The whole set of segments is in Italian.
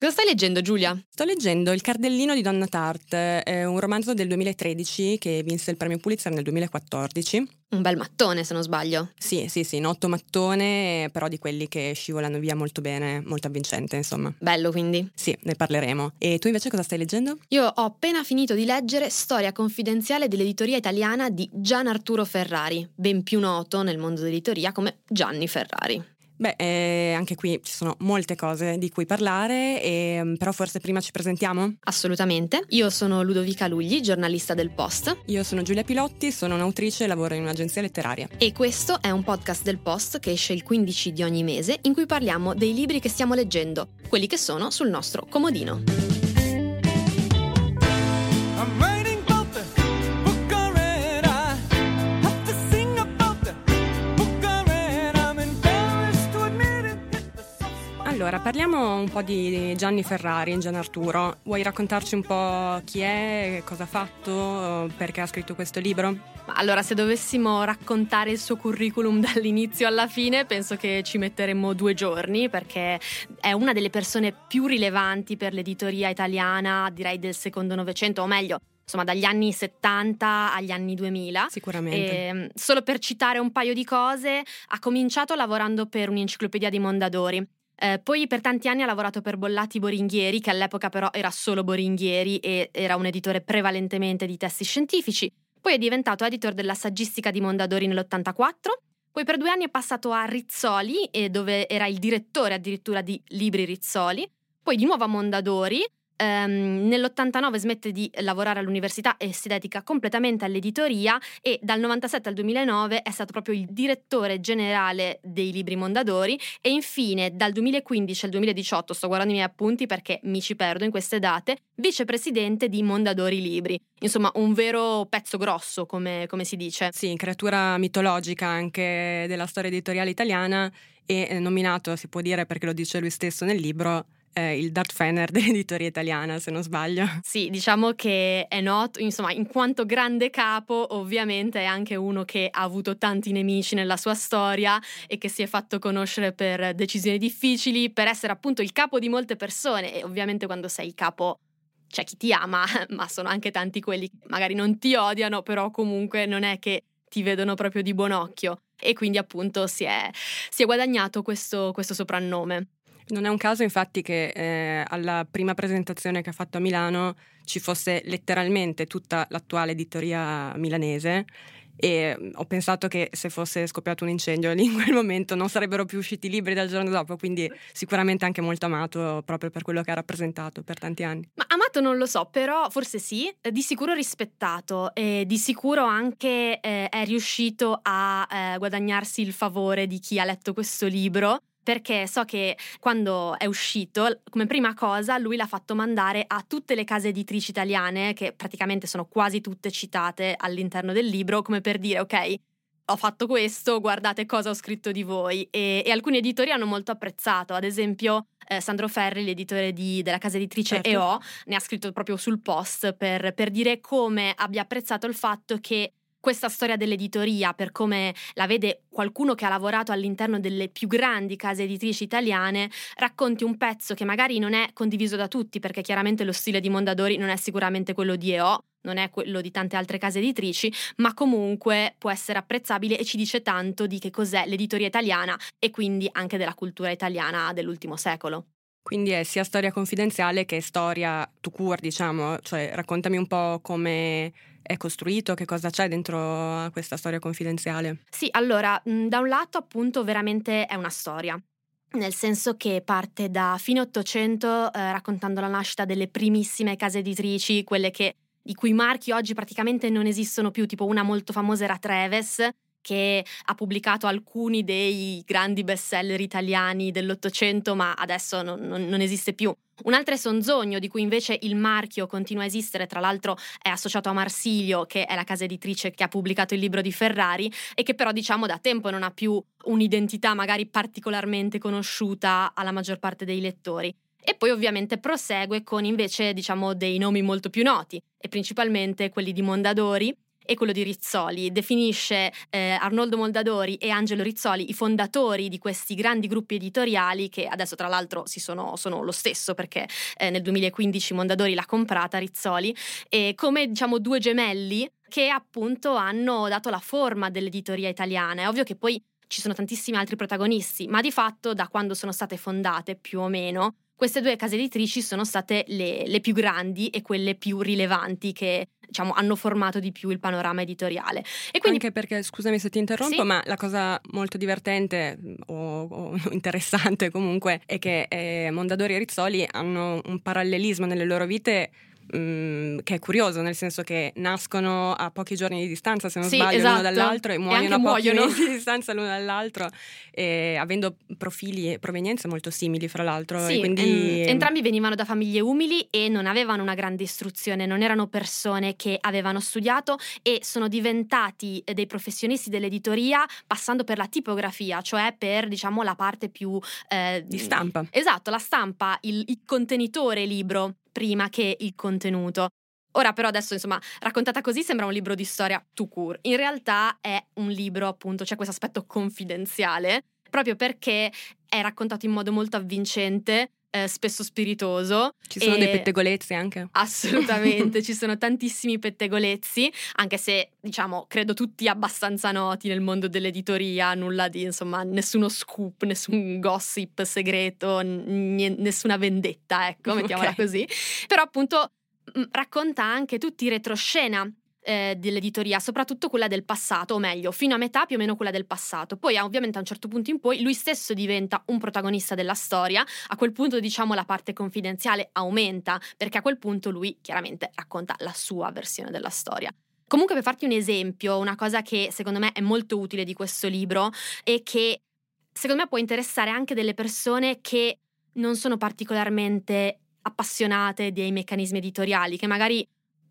Cosa stai leggendo Giulia? Sto leggendo Il Cardellino di Donna Tart, è un romanzo del 2013 che vinse il premio Pulitzer nel 2014. Un bel mattone se non sbaglio. Sì, sì, sì, notto mattone, però di quelli che scivolano via molto bene, molto avvincente insomma. Bello quindi. Sì, ne parleremo. E tu invece cosa stai leggendo? Io ho appena finito di leggere Storia confidenziale dell'editoria italiana di Gian Arturo Ferrari, ben più noto nel mondo dell'editoria come Gianni Ferrari. Beh, eh, anche qui ci sono molte cose di cui parlare, e, mm, però forse prima ci presentiamo? Assolutamente. Io sono Ludovica Lugli, giornalista del Post. Io sono Giulia Pilotti, sono un'autrice e lavoro in un'agenzia letteraria. E questo è un podcast del Post che esce il 15 di ogni mese in cui parliamo dei libri che stiamo leggendo, quelli che sono sul nostro comodino. Allora, parliamo un po' di Gianni Ferrari, Gian Arturo. Vuoi raccontarci un po' chi è, cosa ha fatto, perché ha scritto questo libro? Allora, se dovessimo raccontare il suo curriculum dall'inizio alla fine, penso che ci metteremmo due giorni, perché è una delle persone più rilevanti per l'editoria italiana, direi del secondo Novecento, o meglio, insomma dagli anni 70 agli anni 2000. Sicuramente. E, ehm, solo per citare un paio di cose, ha cominciato lavorando per un'enciclopedia di Mondadori eh, poi per tanti anni ha lavorato per Bollati Boringhieri, che all'epoca però era solo Boringhieri e era un editore prevalentemente di testi scientifici. Poi è diventato editor della saggistica di Mondadori nell'84. Poi per due anni è passato a Rizzoli, dove era il direttore addirittura di Libri Rizzoli. Poi di nuovo a Mondadori, Um, nell'89 smette di lavorare all'università e si dedica completamente all'editoria e dal 97 al 2009 è stato proprio il direttore generale dei libri Mondadori e infine dal 2015 al 2018, sto guardando i miei appunti perché mi ci perdo in queste date, vicepresidente di Mondadori Libri. Insomma, un vero pezzo grosso, come, come si dice. Sì, creatura mitologica anche della storia editoriale italiana e eh, nominato, si può dire perché lo dice lui stesso nel libro, eh, il Dart Fener dell'editoria italiana, se non sbaglio. Sì, diciamo che è noto, insomma, in quanto grande capo, ovviamente è anche uno che ha avuto tanti nemici nella sua storia e che si è fatto conoscere per decisioni difficili, per essere appunto il capo di molte persone e ovviamente quando sei il capo c'è chi ti ama, ma sono anche tanti quelli che magari non ti odiano, però comunque non è che ti vedono proprio di buon occhio e quindi appunto si è, si è guadagnato questo, questo soprannome. Non è un caso infatti che eh, alla prima presentazione che ha fatto a Milano ci fosse letteralmente tutta l'attuale editoria milanese e mm, ho pensato che se fosse scoppiato un incendio lì in quel momento non sarebbero più usciti libri dal giorno dopo, quindi sicuramente anche molto amato proprio per quello che ha rappresentato per tanti anni. Ma amato non lo so, però forse sì, di sicuro rispettato e di sicuro anche eh, è riuscito a eh, guadagnarsi il favore di chi ha letto questo libro perché so che quando è uscito, come prima cosa, lui l'ha fatto mandare a tutte le case editrici italiane, che praticamente sono quasi tutte citate all'interno del libro, come per dire, ok, ho fatto questo, guardate cosa ho scritto di voi. E, e alcuni editori hanno molto apprezzato, ad esempio eh, Sandro Ferri, l'editore di, della casa editrice certo. EO, ne ha scritto proprio sul post per, per dire come abbia apprezzato il fatto che questa storia dell'editoria, per come la vede qualcuno che ha lavorato all'interno delle più grandi case editrici italiane, racconti un pezzo che magari non è condiviso da tutti, perché chiaramente lo stile di Mondadori non è sicuramente quello di EO, non è quello di tante altre case editrici, ma comunque può essere apprezzabile e ci dice tanto di che cos'è l'editoria italiana e quindi anche della cultura italiana dell'ultimo secolo. Quindi è sia storia confidenziale che storia to cure, diciamo, cioè raccontami un po' come è costruito, che cosa c'è dentro questa storia confidenziale. Sì, allora, da un lato appunto veramente è una storia. Nel senso che parte da fine Ottocento eh, raccontando la nascita delle primissime case editrici, quelle che, i cui marchi oggi praticamente non esistono più, tipo una molto famosa era Treves, che ha pubblicato alcuni dei grandi bestseller italiani dell'Ottocento, ma adesso non, non, non esiste più. Un'altra è Sonzogno, di cui invece il marchio continua a esistere, tra l'altro è associato a Marsilio, che è la casa editrice che ha pubblicato il libro di Ferrari e che però diciamo da tempo non ha più un'identità magari particolarmente conosciuta alla maggior parte dei lettori. E poi ovviamente prosegue con invece diciamo dei nomi molto più noti e principalmente quelli di Mondadori e quello di Rizzoli. Definisce eh, Arnoldo Mondadori e Angelo Rizzoli i fondatori di questi grandi gruppi editoriali che adesso tra l'altro sono, sono, lo stesso perché eh, nel 2015 Mondadori l'ha comprata Rizzoli e come diciamo due gemelli che appunto hanno dato la forma dell'editoria italiana. È ovvio che poi ci sono tantissimi altri protagonisti, ma di fatto da quando sono state fondate più o meno queste due case editrici sono state le, le, più grandi e quelle più rilevanti che diciamo, hanno formato di più il panorama editoriale. E quindi... Anche perché, scusami se ti interrompo, sì? ma la cosa molto divertente o, o interessante comunque è che eh, Mondadori e Rizzoli hanno un parallelismo nelle loro vite Mm, che è curioso, nel senso che nascono a pochi giorni di distanza, se non sì, sbaglio, esatto. l'uno dall'altro e muoiono e a pochi muoiono. di distanza l'uno dall'altro, e avendo profili e provenienze molto simili, fra l'altro. Sì, quindi... ehm, entrambi venivano da famiglie umili e non avevano una grande istruzione, non erano persone che avevano studiato e sono diventati dei professionisti dell'editoria passando per la tipografia, cioè per diciamo la parte più eh, di stampa. Esatto, la stampa, il, il contenitore libro prima che il contenuto. Ora però adesso insomma raccontata così sembra un libro di storia tout court, in realtà è un libro appunto, c'è questo aspetto confidenziale, proprio perché è raccontato in modo molto avvincente, eh, spesso spiritoso. Ci sono dei pettegolezzi anche? Assolutamente, ci sono tantissimi pettegolezzi, anche se diciamo credo tutti abbastanza noti nel mondo dell'editoria, nulla di insomma nessuno scoop, nessun gossip segreto, n- nessuna vendetta, ecco, mettiamola okay. così. Però appunto mh, racconta anche tutti i retroscena eh, dell'editoria, soprattutto quella del passato, o meglio, fino a metà più o meno quella del passato. Poi ovviamente a un certo punto in poi lui stesso diventa un protagonista della storia, a quel punto diciamo la parte confidenziale aumenta, perché a quel punto lui chiaramente racconta la sua versione della storia. Comunque per farti un esempio, una cosa che secondo me è molto utile di questo libro e che secondo me può interessare anche delle persone che non sono particolarmente appassionate dei meccanismi editoriali, che magari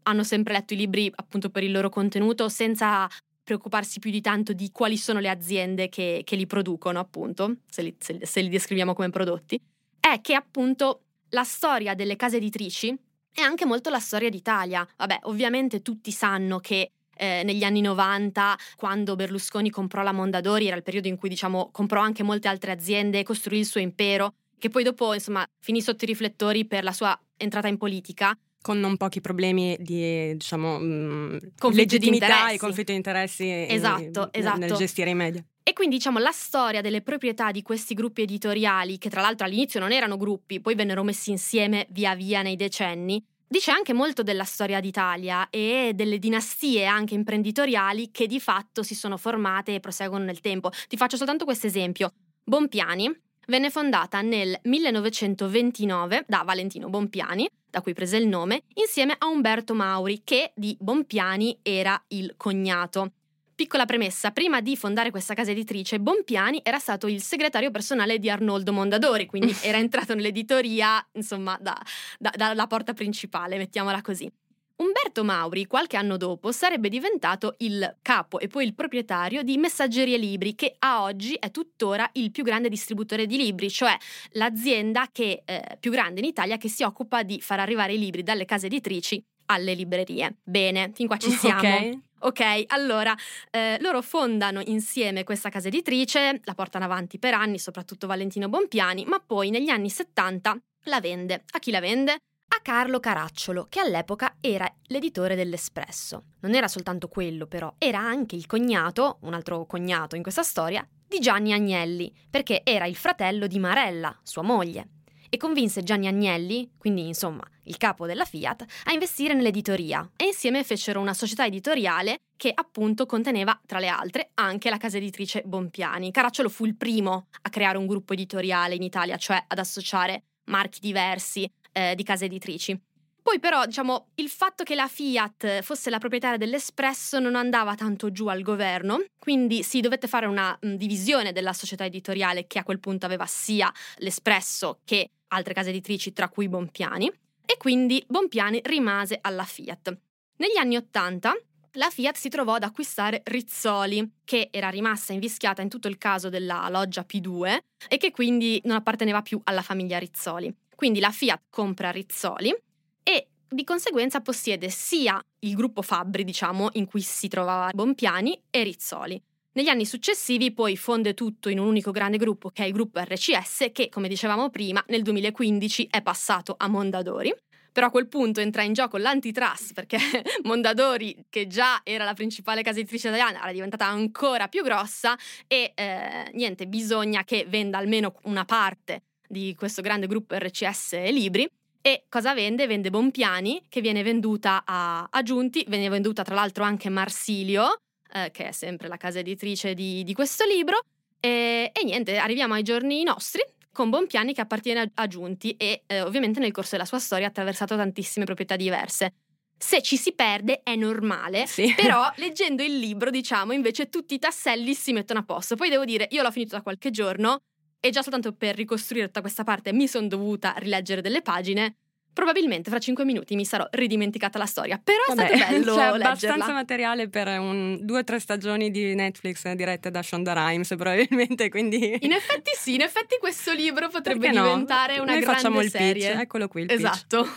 hanno sempre letto i libri appunto per il loro contenuto senza preoccuparsi più di tanto di quali sono le aziende che, che li producono, appunto, se li, se, se li descriviamo come prodotti, è che appunto la storia delle case editrici è anche molto la storia d'Italia. Vabbè, ovviamente tutti sanno che eh, negli anni 90, quando Berlusconi comprò la Mondadori, era il periodo in cui diciamo comprò anche molte altre aziende, costruì il suo impero, che poi dopo insomma finì sotto i riflettori per la sua entrata in politica con non pochi problemi di diciamo, mm, legittimità e conflitto di interessi esatto, e, esatto. nel gestire i media. E quindi diciamo la storia delle proprietà di questi gruppi editoriali, che tra l'altro all'inizio non erano gruppi, poi vennero messi insieme via via nei decenni, dice anche molto della storia d'Italia e delle dinastie anche imprenditoriali che di fatto si sono formate e proseguono nel tempo. Ti faccio soltanto questo esempio. Bompiani venne fondata nel 1929 da Valentino Bompiani, da cui prese il nome, insieme a Umberto Mauri, che di Bompiani era il cognato. Piccola premessa, prima di fondare questa casa editrice, Bompiani era stato il segretario personale di Arnoldo Mondadori, quindi era entrato nell'editoria, insomma, da, da, dalla porta principale, mettiamola così. Umberto Mauri, qualche anno dopo, sarebbe diventato il capo e poi il proprietario di Messaggerie Libri, che a oggi è tuttora il più grande distributore di libri, cioè l'azienda che, eh, più grande in Italia che si occupa di far arrivare i libri dalle case editrici alle librerie. Bene, fin qua ci siamo. Ok. Ok, allora eh, loro fondano insieme questa casa editrice, la portano avanti per anni, soprattutto Valentino Bompiani, ma poi negli anni 70 la vende. A chi la vende? A Carlo Caracciolo, che all'epoca era l'editore dell'Espresso. Non era soltanto quello, però, era anche il cognato, un altro cognato in questa storia, di Gianni Agnelli, perché era il fratello di Marella, sua moglie. E convinse Gianni Agnelli, quindi insomma il capo della Fiat, a investire nell'editoria e insieme fecero una società editoriale che appunto conteneva, tra le altre, anche la casa editrice Bompiani. Caracciolo fu il primo a creare un gruppo editoriale in Italia, cioè ad associare marchi diversi, eh, di case editrici. Poi però, diciamo, il fatto che la Fiat fosse la proprietaria dell'Espresso non andava tanto giù al governo, quindi si dovette fare una mh, divisione della società editoriale che a quel punto aveva sia l'Espresso che altre case editrici, tra cui Bompiani, e quindi Bompiani rimase alla Fiat. Negli anni Ottanta la Fiat si trovò ad acquistare Rizzoli, che era rimasta invischiata in tutto il caso della loggia P2 e che quindi non apparteneva più alla famiglia Rizzoli. Quindi la Fiat compra Rizzoli e di conseguenza possiede sia il gruppo Fabbri, diciamo, in cui si trovava Bompiani e Rizzoli. Negli anni successivi poi fonde tutto in un unico grande gruppo che è il gruppo RCS che, come dicevamo prima, nel 2015 è passato a Mondadori. Però a quel punto entra in gioco l'antitrust perché Mondadori, che già era la principale casa editrice italiana, era diventata ancora più grossa e eh, niente, bisogna che venda almeno una parte di questo grande gruppo RCS Libri. E cosa vende? Vende Bompiani, che viene venduta a, a Giunti, viene venduta tra l'altro anche Marsilio, eh, che è sempre la casa editrice di, di questo libro. E, e, niente, arriviamo ai giorni nostri con Bompiani che appartiene a, a Giunti e eh, ovviamente nel corso della sua storia ha attraversato tantissime proprietà diverse. Se ci si perde è normale, sì. però leggendo il libro, diciamo, invece tutti i tasselli si mettono a posto. Poi devo dire, io l'ho finito da qualche giorno e già soltanto per ricostruire tutta questa parte mi sono dovuta rileggere delle pagine probabilmente fra cinque minuti mi sarò ridimenticata la storia. Però è Vabbè, stato bello c'è abbastanza materiale per un, due o tre stagioni di Netflix dirette da Shonda Rhimes, probabilmente. Quindi... In effetti sì, in effetti questo libro potrebbe diventare una Noi grande facciamo il serie. Pitch. Eccolo qui il esatto.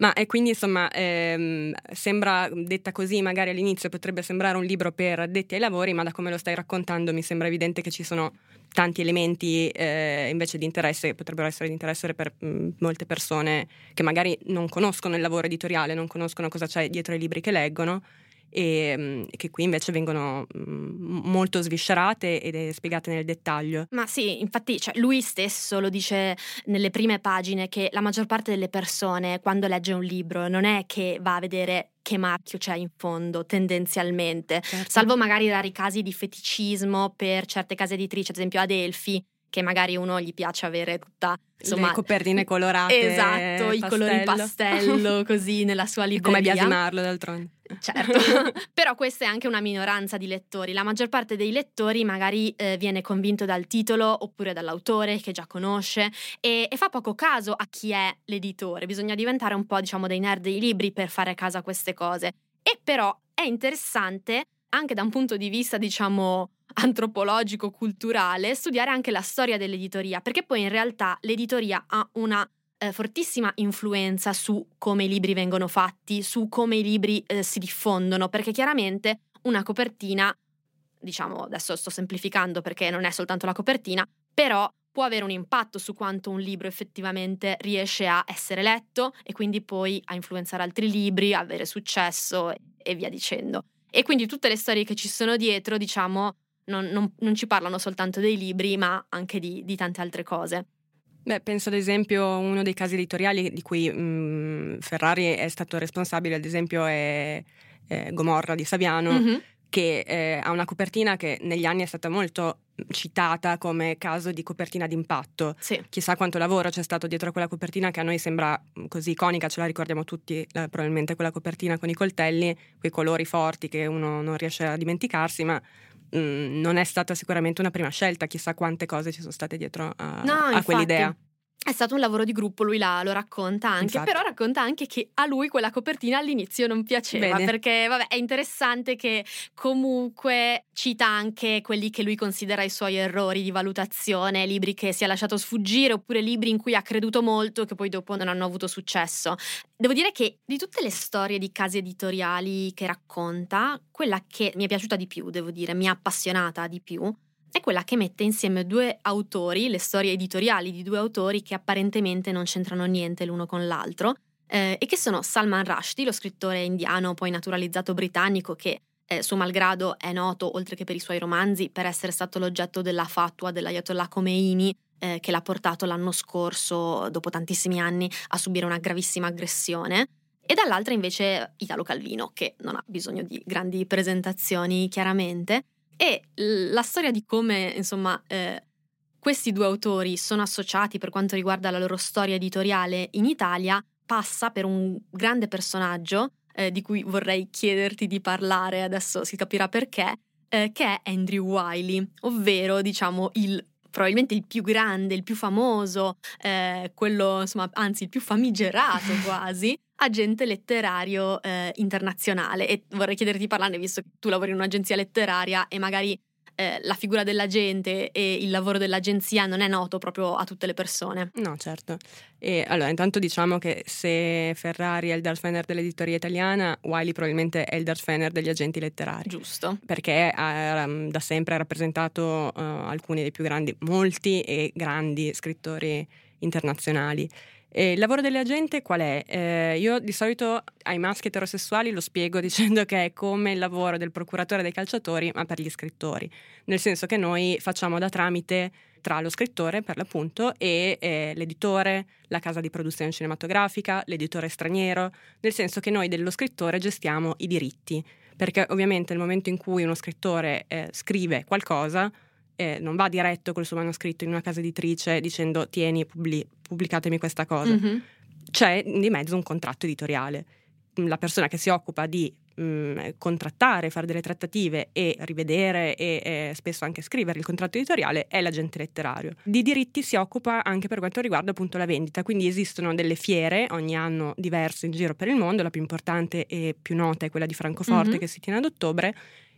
Ma e quindi insomma ehm, sembra detta così, magari all'inizio potrebbe sembrare un libro per addetti ai lavori, ma da come lo stai raccontando mi sembra evidente che ci sono tanti elementi eh, invece di interesse che potrebbero essere di interesse per mh, mm, molte persone che magari non conoscono il lavoro editoriale, non conoscono cosa c'è dietro i libri che leggono e mm, che qui invece vengono mm, molto sviscerate ed spiegate nel dettaglio. Ma sì, infatti cioè, lui stesso lo dice nelle prime pagine che la maggior parte delle persone quando legge un libro non è che va a vedere che marchio c'è in fondo tendenzialmente, certo. salvo magari rari casi di feticismo per certe case editrici, ad esempio Adelphi, che magari uno gli piace avere tutta insomma le copertine colorate esatto pastello. i colori pastello così nella sua libreria come biasimarlo d'altronde. Certo. Però questa è anche una minoranza di lettori. La maggior parte dei lettori magari eh, viene convinto dal titolo oppure dall'autore che già conosce e, e, fa poco caso a chi è l'editore. Bisogna diventare un po' diciamo dei nerd dei libri per fare a caso a queste cose. E però è interessante anche da un punto di vista diciamo antropologico, culturale, studiare anche la storia dell'editoria, perché poi in realtà l'editoria ha una eh, fortissima influenza su come i libri vengono fatti, su come i libri eh, si diffondono, perché chiaramente una copertina, diciamo adesso sto semplificando perché non è soltanto la copertina, però può avere un impatto su quanto un libro effettivamente riesce a essere letto e quindi poi a influenzare altri libri, avere successo e via dicendo. E quindi tutte le storie che ci sono dietro, diciamo, non, non, non ci parlano soltanto dei libri, ma anche di, di, tante altre cose. Beh, penso ad esempio a uno dei casi editoriali di cui mh, mm, Ferrari è stato responsabile, ad esempio è, è Gomorra di Saviano, mm-hmm. che eh, ha una copertina che negli anni è stata molto citata come caso di copertina d'impatto. Sì. Chissà quanto lavoro c'è stato dietro a quella copertina che a noi sembra mm, così iconica, ce la ricordiamo tutti, la, probabilmente quella copertina con i coltelli, quei colori forti che uno non riesce a dimenticarsi, ma Mm, non è stata sicuramente una prima scelta, chissà quante cose ci sono state dietro a, no, a quell'idea. È stato un lavoro di gruppo, lui la, lo racconta anche, Infatti. però racconta anche che a lui quella copertina all'inizio non piaceva, Bene. perché vabbè, è interessante che comunque cita anche quelli che lui considera i suoi errori di valutazione, libri che si è lasciato sfuggire oppure libri in cui ha creduto molto che poi dopo non hanno avuto successo. Devo dire che di tutte le storie di case editoriali che racconta, quella che mi è piaciuta di più, devo dire, mi ha appassionata di più, è quella che mette insieme due autori, le storie editoriali di due autori che apparentemente non c'entrano niente l'uno con l'altro, eh, e che sono Salman Rushdie, lo scrittore indiano poi naturalizzato britannico che eh, suo malgrado è noto, oltre che per i suoi romanzi, per essere stato l'oggetto della fatua dell'Ayatollah Khomeini, eh, che l'ha portato l'anno scorso, dopo tantissimi anni, a subire una gravissima aggressione. E dall'altra invece Italo Calvino, che non ha bisogno di grandi presentazioni chiaramente, e la storia di come, insomma, eh, questi due autori sono associati per quanto riguarda la loro storia editoriale in Italia passa per un grande personaggio eh, di cui vorrei chiederti di parlare, adesso si capirà perché, eh, che è Andrew Wiley, ovvero diciamo il probabilmente il più grande, il più famoso, eh, quello insomma, anzi il più famigerato quasi, agente letterario eh, internazionale. E vorrei chiederti di parlarne, visto che tu lavori in un'agenzia letteraria e magari eh, la figura dell'agente e il lavoro dell'agenzia non è noto proprio a tutte le persone. No, certo. E allora, intanto diciamo che se Ferrari è il Darth Fener dell'editoria italiana, Wiley probabilmente è il Darth Fener degli agenti letterari. Giusto. Perché ha, da sempre ha rappresentato uh, alcuni dei più grandi, molti e grandi scrittori internazionali. E il lavoro dell'agente qual è? Eh, io di solito ai maschi eterosessuali lo spiego dicendo che è come il lavoro del procuratore dei calciatori, ma per gli scrittori, nel senso che noi facciamo da tramite tra lo scrittore, per l'appunto, e eh, l'editore, la casa di produzione cinematografica, l'editore straniero, nel senso che noi dello scrittore gestiamo i diritti, perché ovviamente nel momento in cui uno scrittore eh, scrive qualcosa, eh, non va diretto col suo manoscritto in una casa editrice dicendo tieni, pubblic- pubblicatemi questa cosa. Mm-hmm. C'è di mezzo un contratto editoriale. La persona che si occupa di mh, mm, contrattare, fare delle trattative e rivedere e, e, spesso anche scrivere il contratto editoriale è l'agente letterario. Di diritti si occupa anche per quanto riguarda appunto la vendita, quindi esistono delle fiere ogni anno diverse in giro per il mondo, la più importante e più nota è quella di Francoforte mm-hmm. che si tiene ad ottobre,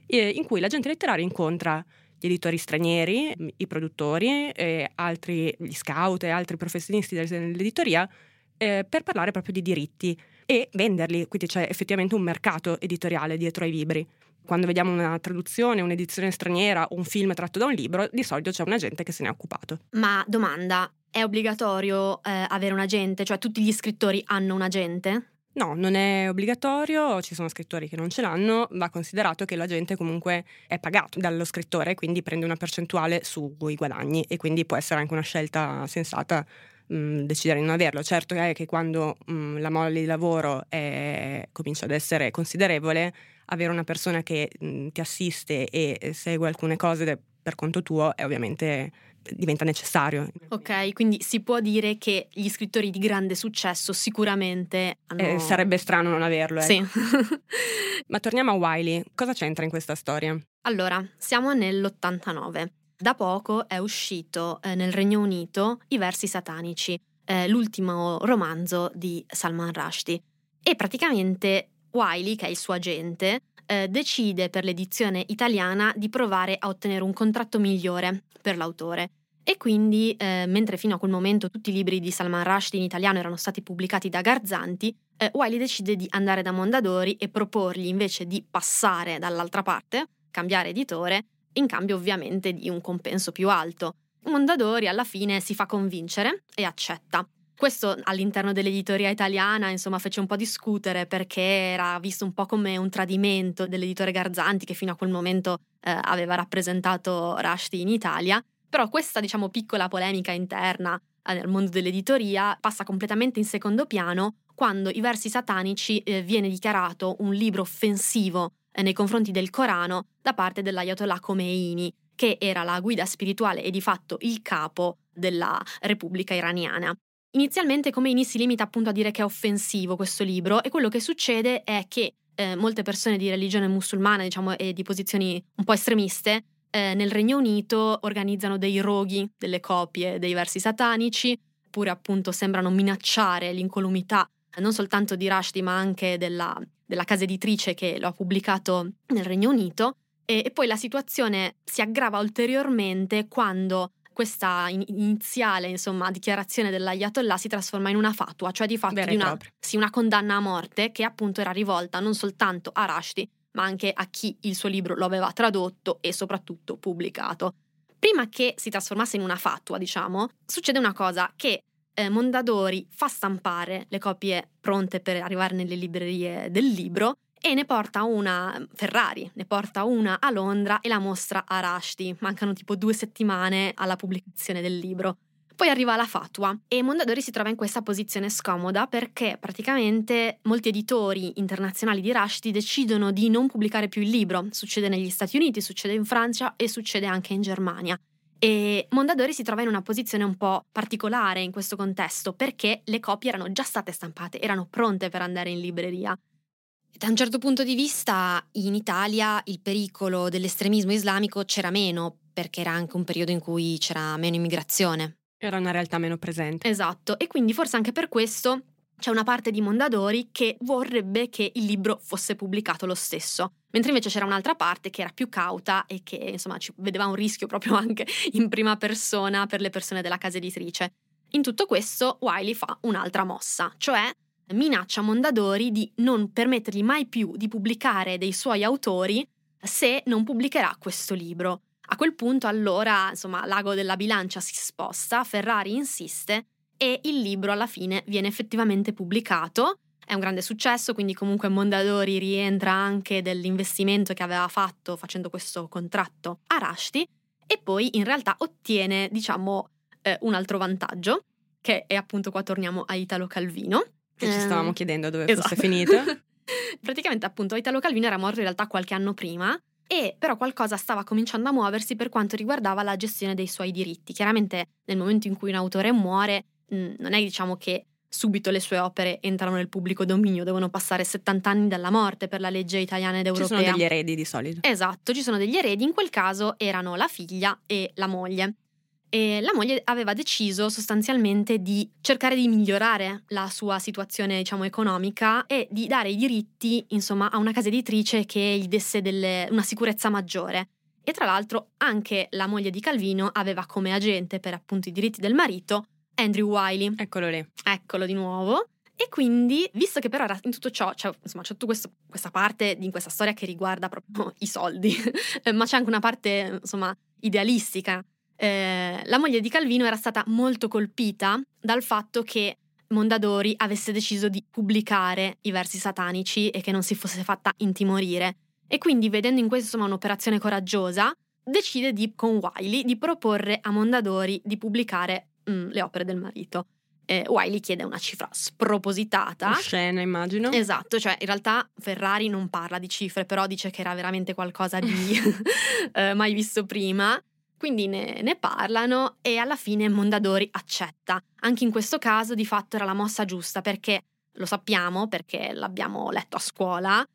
in cui l'agente letterario incontra gli editori stranieri, i produttori, e altri, gli scout e altri professionisti dell'editoria eh, per parlare proprio di diritti e venderli, quindi c'è effettivamente un mercato editoriale dietro ai libri. Quando vediamo una traduzione, un'edizione straniera o un film tratto da un libro, di solito c'è un agente che se ne è occupato. Ma domanda, è obbligatorio eh, avere un agente? Cioè tutti gli scrittori hanno un agente? No, non è obbligatorio, ci sono scrittori che non ce l'hanno, va considerato che l'agente comunque è pagato dallo scrittore, quindi prende una percentuale sui guadagni e quindi può essere anche una scelta sensata mh, decidere di non averlo. Certo è che quando mh, la mole di lavoro è, comincia ad essere considerevole, avere una persona che mh, ti assiste e segue alcune cose per conto tuo è ovviamente diventa necessario. Ok, quindi si può dire che gli scrittori di grande successo sicuramente hanno... eh, sarebbe strano non averlo. Ecco. Sì. Ma torniamo a Wiley, cosa c'entra in questa storia? Allora, siamo nell'89. Da poco è uscito eh, nel Regno Unito I versi satanici, eh, l'ultimo romanzo di Salman Rushdie. E praticamente Wiley, che è il suo agente, eh, decide per l'edizione italiana di provare a ottenere un contratto migliore per l'autore. E quindi, eh, mentre fino a quel momento tutti i libri di Salman Rushdie in italiano erano stati pubblicati da Garzanti, eh, Wiley decide di andare da Mondadori e proporgli invece di passare dall'altra parte, cambiare editore, in cambio ovviamente di un compenso più alto. Mondadori alla fine si fa convincere e accetta. Questo all'interno dell'editoria italiana, insomma, fece un po' discutere perché era visto un po' come un tradimento dell'editore Garzanti che fino a quel momento eh, aveva rappresentato Rushdie in Italia. Però questa, diciamo, piccola polemica interna eh, nel mondo dell'editoria passa completamente in secondo piano quando i versi satanici eh, viene dichiarato un libro offensivo eh, nei confronti del Corano da parte dell'Ayatollah Khomeini, che era la guida spirituale e di fatto il capo della Repubblica iraniana. Inizialmente Khomeini si limita appunto a dire che è offensivo questo libro e quello che succede è che eh, molte persone di religione musulmana, diciamo, e di posizioni un po' estremiste, eh, nel Regno Unito organizzano dei roghi, delle copie dei versi satanici, oppure appunto sembrano minacciare l'incolumità non soltanto di Rushdie ma anche della, della casa editrice che lo ha pubblicato nel Regno Unito. E, e poi la situazione si aggrava ulteriormente quando questa iniziale insomma, dichiarazione dell'Ayatollah si trasforma in una fatua, cioè di fatto di una, sì, una, condanna a morte che appunto era rivolta non soltanto a Rushdie, ma anche a chi il suo libro lo aveva tradotto e soprattutto pubblicato. Prima che si trasformasse in una fatua, diciamo, succede una cosa che eh, Mondadori fa stampare le copie pronte per arrivare nelle librerie del libro e ne porta una, Ferrari, ne porta una a Londra e la mostra a Rushdie. Mancano tipo due settimane alla pubblicazione del libro. Poi arriva la fatua e Mondadori si trova in questa posizione scomoda perché praticamente molti editori internazionali di Rushdie decidono di non pubblicare più il libro. Succede negli Stati Uniti, succede in Francia e succede anche in Germania. E Mondadori si trova in una posizione un po' particolare in questo contesto perché le copie erano già state stampate, erano pronte per andare in libreria. Da un certo punto di vista, in Italia il pericolo dell'estremismo islamico c'era meno, perché era anche un periodo in cui c'era meno immigrazione. Era una realtà meno presente. Esatto, e quindi forse anche per questo c'è una parte di Mondadori che vorrebbe che il libro fosse pubblicato lo stesso, Mentre invece c'era un'altra parte che era più cauta e che insomma ci vedeva un rischio proprio anche in prima persona per le persone della casa editrice. In tutto questo Wiley fa un'altra mossa, cioè minaccia Mondadori di non permettergli mai più di pubblicare dei suoi autori se non pubblicherà questo libro. A quel punto allora, insomma, l'ago della bilancia si sposta, Ferrari insiste e il libro alla fine viene effettivamente pubblicato. È un grande successo, quindi comunque Mondadori rientra anche dell'investimento che aveva fatto facendo questo contratto a Rushdie e poi in realtà ottiene, diciamo, eh, un altro vantaggio, che è appunto qua torniamo a Italo Calvino. Che ci stavamo eh, chiedendo dove esatto. fosse finito. Praticamente appunto Italo Calvino era morto in realtà qualche anno prima e però qualcosa stava cominciando a muoversi per quanto riguardava la gestione dei suoi diritti. Chiaramente nel momento in cui un autore muore non è diciamo che subito le sue opere entrano nel pubblico dominio, devono passare 70 anni dalla morte per la legge italiana ed europea. Ci sono degli eredi di solito. Esatto, ci sono degli eredi, in quel caso erano la figlia e la moglie. E la moglie aveva deciso sostanzialmente di cercare di migliorare la sua situazione, diciamo, economica e di dare i diritti, insomma, a una casa editrice che gli desse delle, una sicurezza maggiore. E tra l'altro anche la moglie di Calvino aveva come agente per appunto i diritti del marito Andrew Wiley. Eccolo lì. Eccolo di nuovo. E quindi, visto che però era in tutto ciò, cioè, insomma, c'è tutta questa parte di questa storia che riguarda proprio i soldi, ma c'è anche una parte, insomma, idealistica eh, la moglie di Calvino era stata molto colpita dal fatto che Mondadori avesse deciso di pubblicare i versi satanici e che non si fosse fatta intimorire. E quindi, vedendo in questo insomma, un'operazione coraggiosa, decide di, con Wiley di proporre a Mondadori di pubblicare mm, le opere del marito. Eh, Wiley chiede una cifra spropositata. Scena, immagino. Esatto, cioè in realtà Ferrari non parla di cifre, però dice che era veramente qualcosa di eh, mai visto prima. Quindi ne, ne, parlano e alla fine Mondadori accetta. Anche in questo caso di fatto era la mossa giusta perché lo sappiamo, perché l'abbiamo letto a scuola,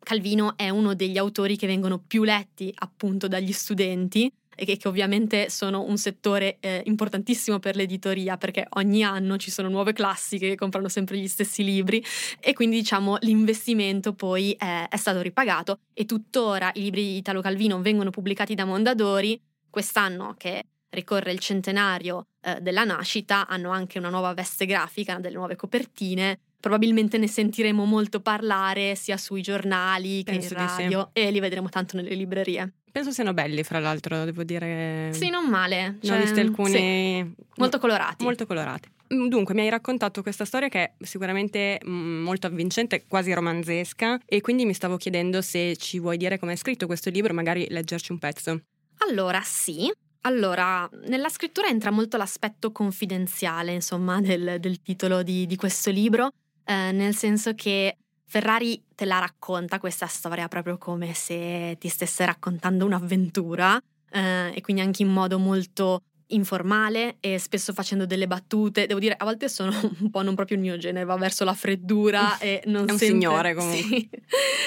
Calvino è uno degli autori che vengono più letti appunto dagli studenti e che, che ovviamente sono un settore eh, importantissimo per l'editoria perché ogni anno ci sono nuove classi che comprano sempre gli stessi libri e quindi diciamo l'investimento poi è, è stato ripagato e tuttora i libri di Italo Calvino vengono pubblicati da Mondadori quest'anno che ricorre il centenario eh, della nascita, hanno anche una nuova veste grafica, delle nuove copertine. Probabilmente ne sentiremo molto parlare sia sui giornali che Penso in radio sì. e li vedremo tanto nelle librerie. Penso siano belli, fra l'altro, devo dire. Sì, non male. Cioè, ne ho visti alcuni. Sì, molto colorati. Molto colorati. Mm, dunque, mi hai raccontato questa storia che è sicuramente mm, molto avvincente, quasi romanzesca, e quindi mi stavo chiedendo se ci vuoi dire come hai scritto questo libro, magari leggerci un pezzo. Allora, sì. Allora, nella scrittura entra molto l'aspetto confidenziale, insomma, del, del titolo di, di, questo libro, eh, nel senso che Ferrari te la racconta questa storia proprio come se ti stesse raccontando un'avventura eh, e quindi anche in modo molto informale e spesso facendo delle battute. Devo dire, a volte sono un po' non proprio il mio genere, va verso la freddura e non È un sempre, signore comunque. Sì,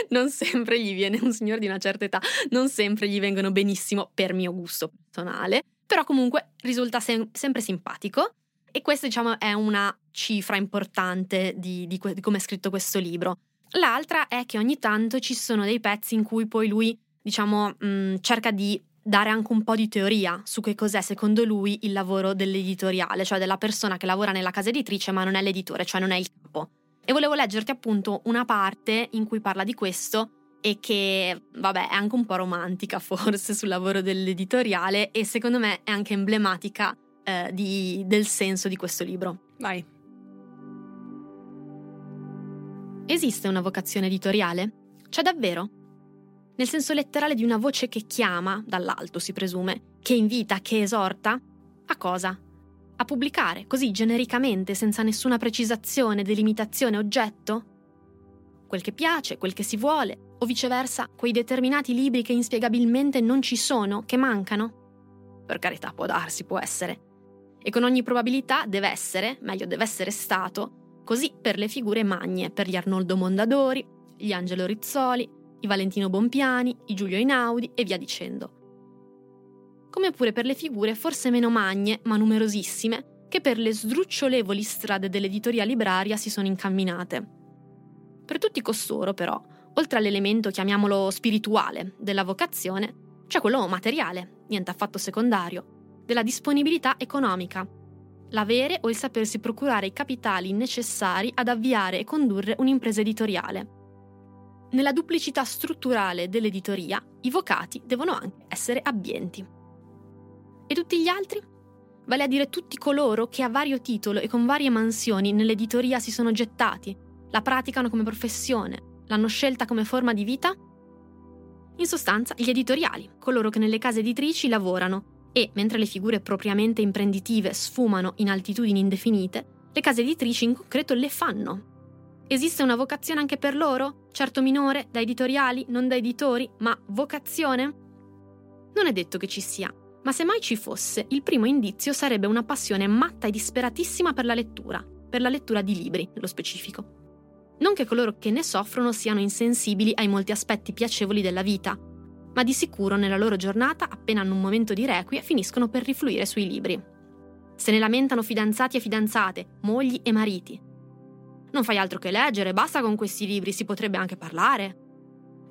non sempre gli viene un signore di una certa età, non sempre gli vengono benissimo per mio gusto personale, però comunque risulta sem- sempre simpatico e questa diciamo è una cifra importante di, di, que- di come è scritto questo libro. L'altra è che ogni tanto ci sono dei pezzi in cui poi lui diciamo mh, cerca di dare anche un po' di teoria su che cos'è secondo lui il lavoro dell'editoriale, cioè della persona che lavora nella casa editrice ma non è l'editore, cioè non è il capo. E volevo leggerti appunto una parte in cui parla di questo e che, vabbè, è anche un po' romantica forse sul lavoro dell'editoriale e secondo me è anche emblematica eh, di, del senso di questo libro. Vai. Esiste una vocazione editoriale? C'è davvero? Nel senso letterale di una voce che chiama, dall'alto si presume, che invita, che esorta? A cosa? A pubblicare, così genericamente, senza nessuna precisazione, delimitazione, oggetto? Quel che piace, quel che si vuole, o viceversa, quei determinati libri che inspiegabilmente non ci sono, che mancano? Per carità, può darsi, può essere. E con ogni probabilità deve essere, meglio deve essere stato, così per le figure magne, per gli Arnoldo Mondadori, gli Angelo Rizzoli, Valentino Bompiani, i Giulio Inaudi e via dicendo. Come pure per le figure forse meno magne, ma numerosissime, che per le sdrucciolevoli strade dell'editoria libraria si sono incamminate. Per tutti costoro, però, Oltre all'elemento, chiamiamolo spirituale, della vocazione, c'è quello materiale, niente affatto secondario, della disponibilità economica, l'avere o il sapersi procurare i capitali necessari ad avviare e condurre un'impresa editoriale. Nella duplicità strutturale dell'editoria, i vocati devono anche essere abbienti. E tutti gli altri? Vale a dire tutti coloro che a vario titolo e con varie mansioni nell'editoria si sono gettati, la praticano come professione, l'hanno scelta come forma di vita? In sostanza, gli editoriali, coloro che nelle case editrici lavorano e, mentre le figure propriamente imprenditive sfumano in altitudini indefinite, le case editrici in concreto le fanno. Esiste una vocazione anche per loro? Certo minore, da editoriali, non da editori, ma vocazione? Non è detto che ci sia, ma se mai ci fosse, il primo indizio sarebbe una passione matta e disperatissima per la lettura, per la lettura di libri, nello specifico. Non che coloro che ne soffrono siano insensibili ai molti aspetti piacevoli della vita, ma di sicuro nella loro giornata, appena hanno un momento di requie, finiscono per rifluire sui libri. Se ne lamentano fidanzati e fidanzate, mogli e mariti. Non fai altro che leggere, basta con questi libri, si potrebbe anche parlare.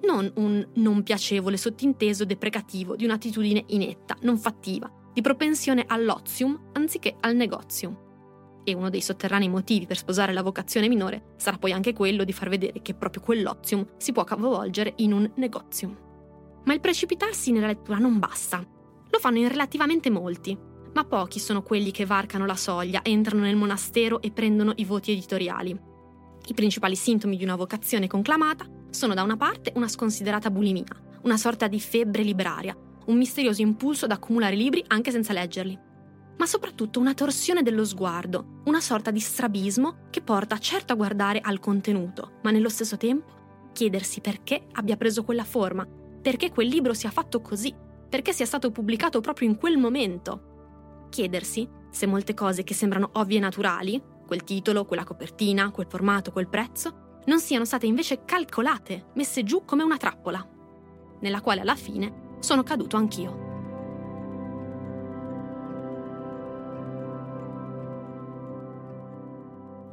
Non un non piacevole sottinteso deprecativo di un'attitudine inetta, non fattiva, di propensione all'ozium anziché al negozium. E uno dei sotterranei motivi per sposare la vocazione minore sarà poi anche quello di far vedere che proprio quell'ozium si può capovolgere in un negozium. Ma il precipitarsi nella lettura non basta. Lo fanno in relativamente molti, ma pochi sono quelli che varcano la soglia, entrano nel monastero e prendono i voti editoriali. I principali sintomi di una vocazione conclamata sono da una parte una sconsiderata bulimia, una sorta di febbre libraria, un misterioso impulso ad accumulare libri anche senza leggerli, ma soprattutto una torsione dello sguardo, una sorta di strabismo che porta certo a guardare al contenuto, ma nello stesso tempo chiedersi perché abbia preso quella forma perché quel libro sia fatto così, perché sia stato pubblicato proprio in quel momento. Chiedersi se molte cose che sembrano ovvie e naturali, quel titolo, quella copertina, quel formato, quel prezzo, non siano state invece calcolate, messe giù come una trappola, nella quale alla fine sono caduto anch'io.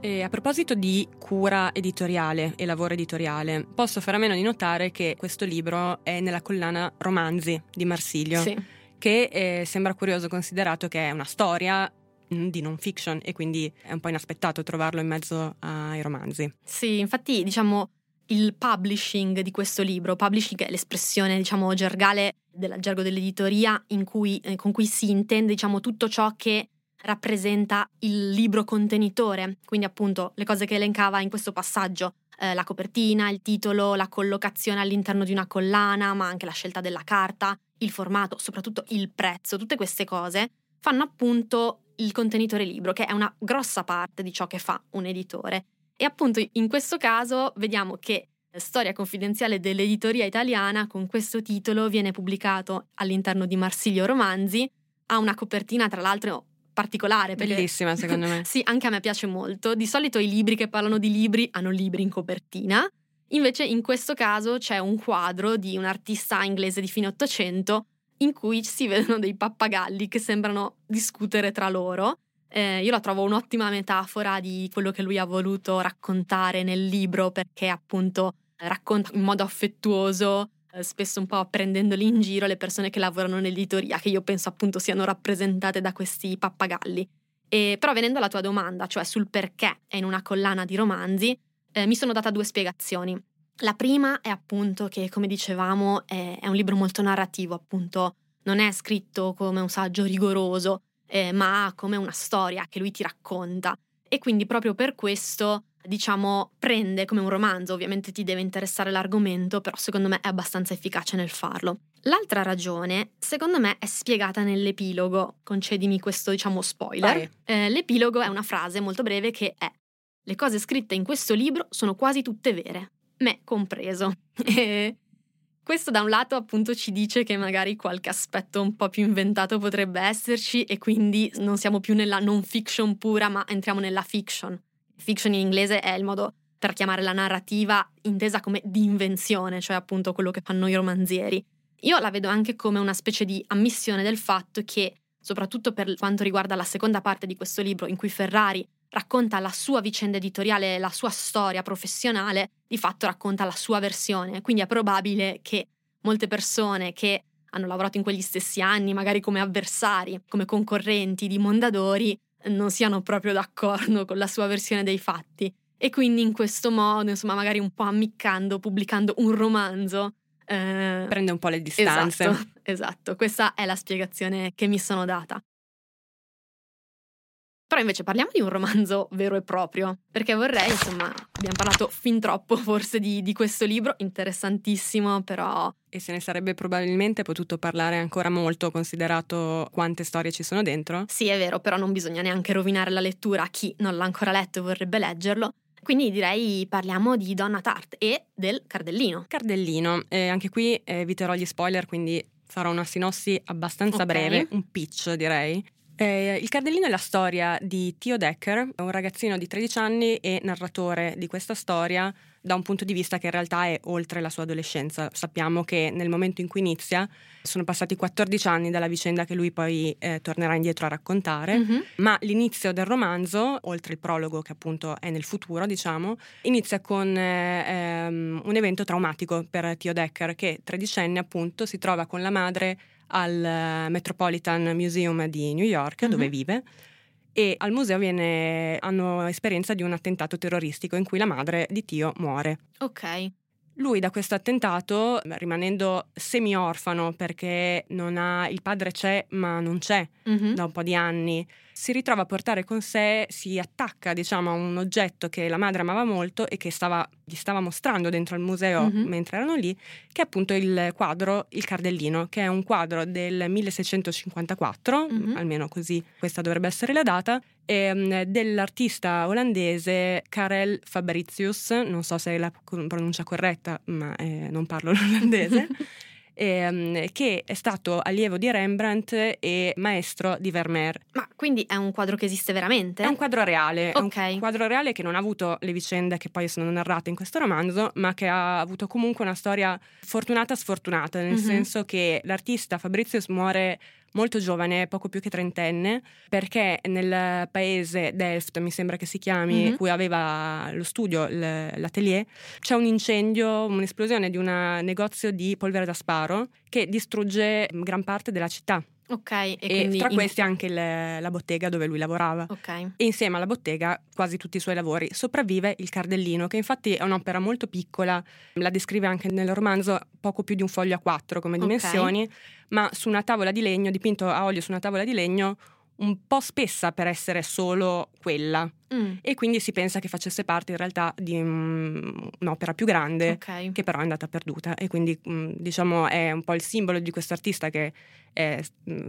E a proposito di cura editoriale e lavoro editoriale, posso fare a meno di notare che questo libro è nella collana Romanzi di Marsilio, sì. Che eh, sembra curioso considerato che è una storia mm, di non fiction e quindi è un po' inaspettato trovarlo in mezzo ai romanzi. Sì, infatti diciamo il publishing di questo libro, publishing è l'espressione diciamo gergale del gergo dell'editoria cui, eh, con cui si intende diciamo tutto ciò che rappresenta il libro contenitore, quindi appunto le cose che elencava in questo passaggio, eh, la copertina, il titolo, la collocazione all'interno di una collana, ma anche la scelta della carta, il formato, soprattutto il prezzo, tutte queste cose fanno appunto il contenitore libro, che è una grossa parte di ciò che fa un editore. E appunto in questo caso vediamo che Storia confidenziale dell'editoria italiana con questo titolo viene pubblicato all'interno di Marsilio Romanzi, ha una copertina tra l'altro particolare. Perché... Bellissima, secondo me. sì, anche a me piace molto. Di solito i libri che parlano di libri hanno libri in copertina. Invece in questo caso c'è un quadro di un artista inglese di fine Ottocento in cui si vedono dei pappagalli che sembrano discutere tra loro. Eh, io la trovo un'ottima metafora di quello che lui ha voluto raccontare nel libro perché appunto racconta in modo affettuoso eh, spesso un po' prendendoli in giro le persone che lavorano nell'editoria, che io penso appunto siano rappresentate da questi pappagalli. E, però venendo alla tua domanda, cioè sul perché è in una collana di romanzi, eh, mi sono data due spiegazioni. La prima è appunto che, come dicevamo, è, è un libro molto narrativo, appunto, non è scritto come un saggio rigoroso, eh, ma come una storia che lui ti racconta. E quindi proprio per questo diciamo, prende come un romanzo, ovviamente ti deve interessare l'argomento, però secondo me è abbastanza efficace nel farlo. L'altra ragione, secondo me, è spiegata nell'epilogo, concedimi questo, diciamo, spoiler. Eh, l'epilogo è una frase molto breve che è le cose scritte in questo libro sono quasi tutte vere, me compreso. E questo da un lato appunto ci dice che magari qualche aspetto un po' più inventato potrebbe esserci e quindi non siamo più nella non fiction pura, ma entriamo nella fiction. Fiction in inglese è il modo per chiamare la narrativa intesa come di invenzione, cioè appunto quello che fanno i romanzieri. Io la vedo anche come una specie di ammissione del fatto che, soprattutto per quanto riguarda la seconda parte di questo libro, in cui Ferrari racconta la sua vicenda editoriale, la sua storia professionale, di fatto racconta la sua versione. Quindi è probabile che molte persone che hanno lavorato in quegli stessi anni, magari come avversari, come concorrenti di Mondadori, non siano proprio d'accordo con la sua versione dei fatti. E quindi in questo modo, insomma, magari un po' ammiccando, pubblicando un romanzo. Eh... Prende un po' le distanze. Esatto, esatto, questa è la spiegazione che mi sono data. Però invece parliamo di un romanzo vero e proprio, perché vorrei, insomma, abbiamo parlato fin troppo forse di, di, questo libro, interessantissimo, però... E se ne sarebbe probabilmente potuto parlare ancora molto, considerato quante storie ci sono dentro. Sì, è vero, però non bisogna neanche rovinare la lettura a chi non l'ha ancora letto e vorrebbe leggerlo. Quindi direi parliamo di Donna Tart e del Cardellino. Cardellino, eh, anche qui eviterò gli spoiler, quindi farò una sinossi abbastanza okay. breve, un pitch direi. Eh, il Cardellino è la storia di Tio Decker, un ragazzino di 13 anni e narratore di questa storia da un punto di vista che in realtà è oltre la sua adolescenza. Sappiamo che nel momento in cui inizia sono passati 14 anni dalla vicenda che lui poi eh, tornerà indietro a raccontare, mm-hmm. ma l'inizio del romanzo, oltre il prologo che appunto è nel futuro, diciamo, inizia con eh, ehm, un evento traumatico per Tio Decker che tredicenne appunto si trova con la madre al Metropolitan Museum di New York, mm-hmm. dove vive, e al museo viene, hanno esperienza di un attentato terroristico in cui la madre di Tio muore. Ok. Lui da questo attentato, rimanendo semi-orfano perché ha, il padre c'è ma non c'è mm-hmm. da un po' di anni, si ritrova a portare con sé, si attacca diciamo, a un oggetto che la madre amava molto e che stava, gli stava mostrando dentro il museo mm-hmm. mentre erano lì, che è appunto il quadro Il Cardellino, che è un quadro del 1654, mm-hmm. almeno così questa dovrebbe essere la data, ehm, dell'artista olandese Karel Fabricius, non so se è la pronuncia corretta, ma eh, non parlo l'olandese. ehm, che è stato allievo di Rembrandt e maestro di Vermeer. Ma quindi è un quadro che esiste veramente? È un quadro reale, okay. è un quadro reale che non ha avuto le vicende che poi sono narrate in questo romanzo, ma che ha avuto comunque una storia fortunata sfortunata, nel mm-hmm. senso che l'artista Fabrizius muore molto giovane, poco più che trentenne, perché nel paese Delft, mi sembra che si chiami, mm-hmm. cui aveva lo studio, l'atelier, c'è un incendio, un'esplosione di un negozio di polvere da sparo che distrugge gran parte della città. Ok, e, e tra in... questi anche le, la bottega dove lui lavorava. Ok. E insieme alla bottega quasi tutti i suoi lavori. Sopravvive il Cardellino, che infatti è un'opera molto piccola, la descrive anche nel romanzo poco più di un foglio a quattro come dimensioni, okay. ma su una tavola di legno, dipinto a olio su una tavola di legno, un po' spessa per essere solo quella. Mm. E quindi si pensa che facesse parte in realtà di um, un'opera più grande okay. che però è andata perduta. E quindi um, diciamo è un po' il simbolo di questo artista che è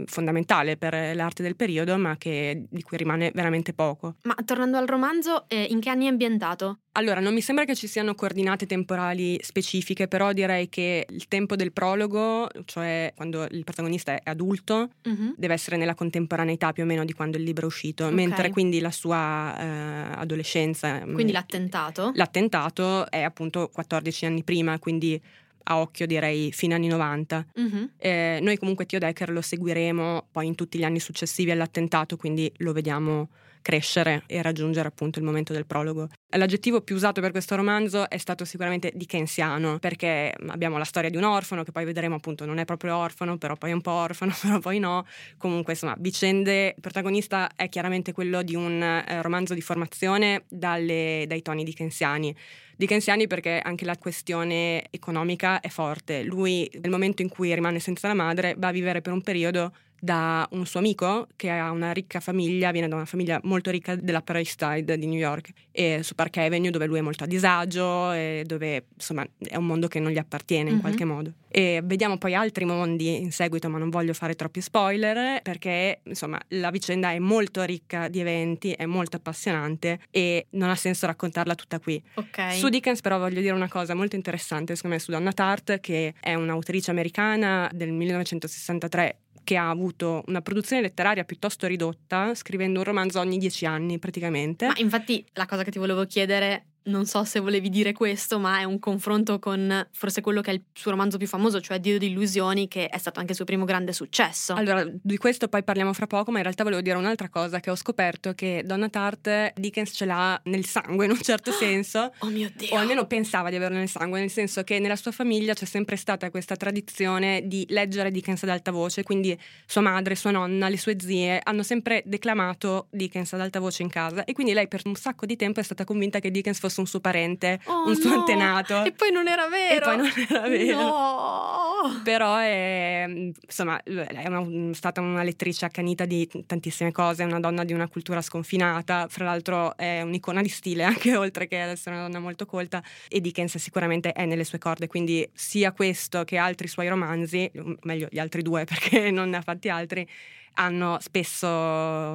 fondamentale per l'arte del periodo, ma che, di cui rimane veramente poco. Ma tornando al romanzo, eh, in che anni è ambientato? Allora, non mi sembra che ci siano coordinate temporali specifiche, però direi che il tempo del prologo, cioè quando il protagonista è adulto, uh-huh. deve essere nella contemporaneità più o meno di quando il libro è uscito, okay. mentre quindi la sua eh, adolescenza... Mm, quindi l'attentato? L'attentato è appunto 14 anni prima, quindi a occhio direi fine anni 90. Uh-huh. Eh, noi comunque Tio Decker lo seguiremo poi in tutti gli anni successivi all'attentato, quindi lo vediamo crescere e raggiungere appunto il momento del prologo. L'aggettivo più usato per questo romanzo è stato sicuramente dickensiano, perché abbiamo la storia di un orfano che poi vedremo appunto non è proprio orfano, però poi è un po' orfano, però poi no. Comunque insomma, vicende, il protagonista è chiaramente quello di un eh, romanzo di formazione dalle, dai toni dickensiani dickensiani perché anche la questione economica è forte. Lui, nel momento in cui rimane senza la madre, va a vivere per un periodo da un suo amico che ha una ricca famiglia, viene da una famiglia molto ricca dell'Upper East Side di New York e su Park Avenue dove lui è molto a disagio e dove insomma è un mondo che non gli appartiene in mm-hmm. qualche modo. E vediamo poi altri mondi in seguito, ma non voglio fare troppi spoiler perché insomma la vicenda è molto ricca di eventi, è molto appassionante e non ha senso raccontarla tutta qui. Okay. Su Dickens però voglio dire una cosa molto interessante secondo me su Donna Tart che è un'autrice americana del 1963 che ha avuto una produzione letteraria piuttosto ridotta, scrivendo un romanzo ogni dieci anni praticamente. Ma infatti la cosa che ti volevo chiedere non so se volevi dire questo, ma è un confronto con forse quello che è il suo romanzo più famoso, cioè Dio di illusioni, che è stato anche il suo primo grande successo. Allora, di questo poi parliamo fra poco, ma in realtà volevo dire un'altra cosa che ho scoperto che Donna Tart Dickens ce l'ha nel sangue in un certo senso. Oh mio Dio! O almeno pensava di averlo nel sangue, nel senso che nella sua famiglia c'è sempre stata questa tradizione di leggere Dickens ad alta voce, quindi sua madre, sua nonna, le sue zie hanno sempre declamato Dickens ad alta voce in casa e quindi lei per un sacco di tempo è stata convinta che Dickens fosse un suo parente, Oh, un suo no! antenato. E poi non era vero! E poi non era vero. No! Però è, insomma, è una- stata una lettrice accanita di tantissime cose, è una donna di una cultura sconfinata, fra l'altro è un'icona di stile anche oltre che ad essere una donna molto colta e Dickens sicuramente è nelle sue corde, quindi sia questo che altri suoi romanzi, meglio gli altri due perché non ne ha fatti altri, hanno spesso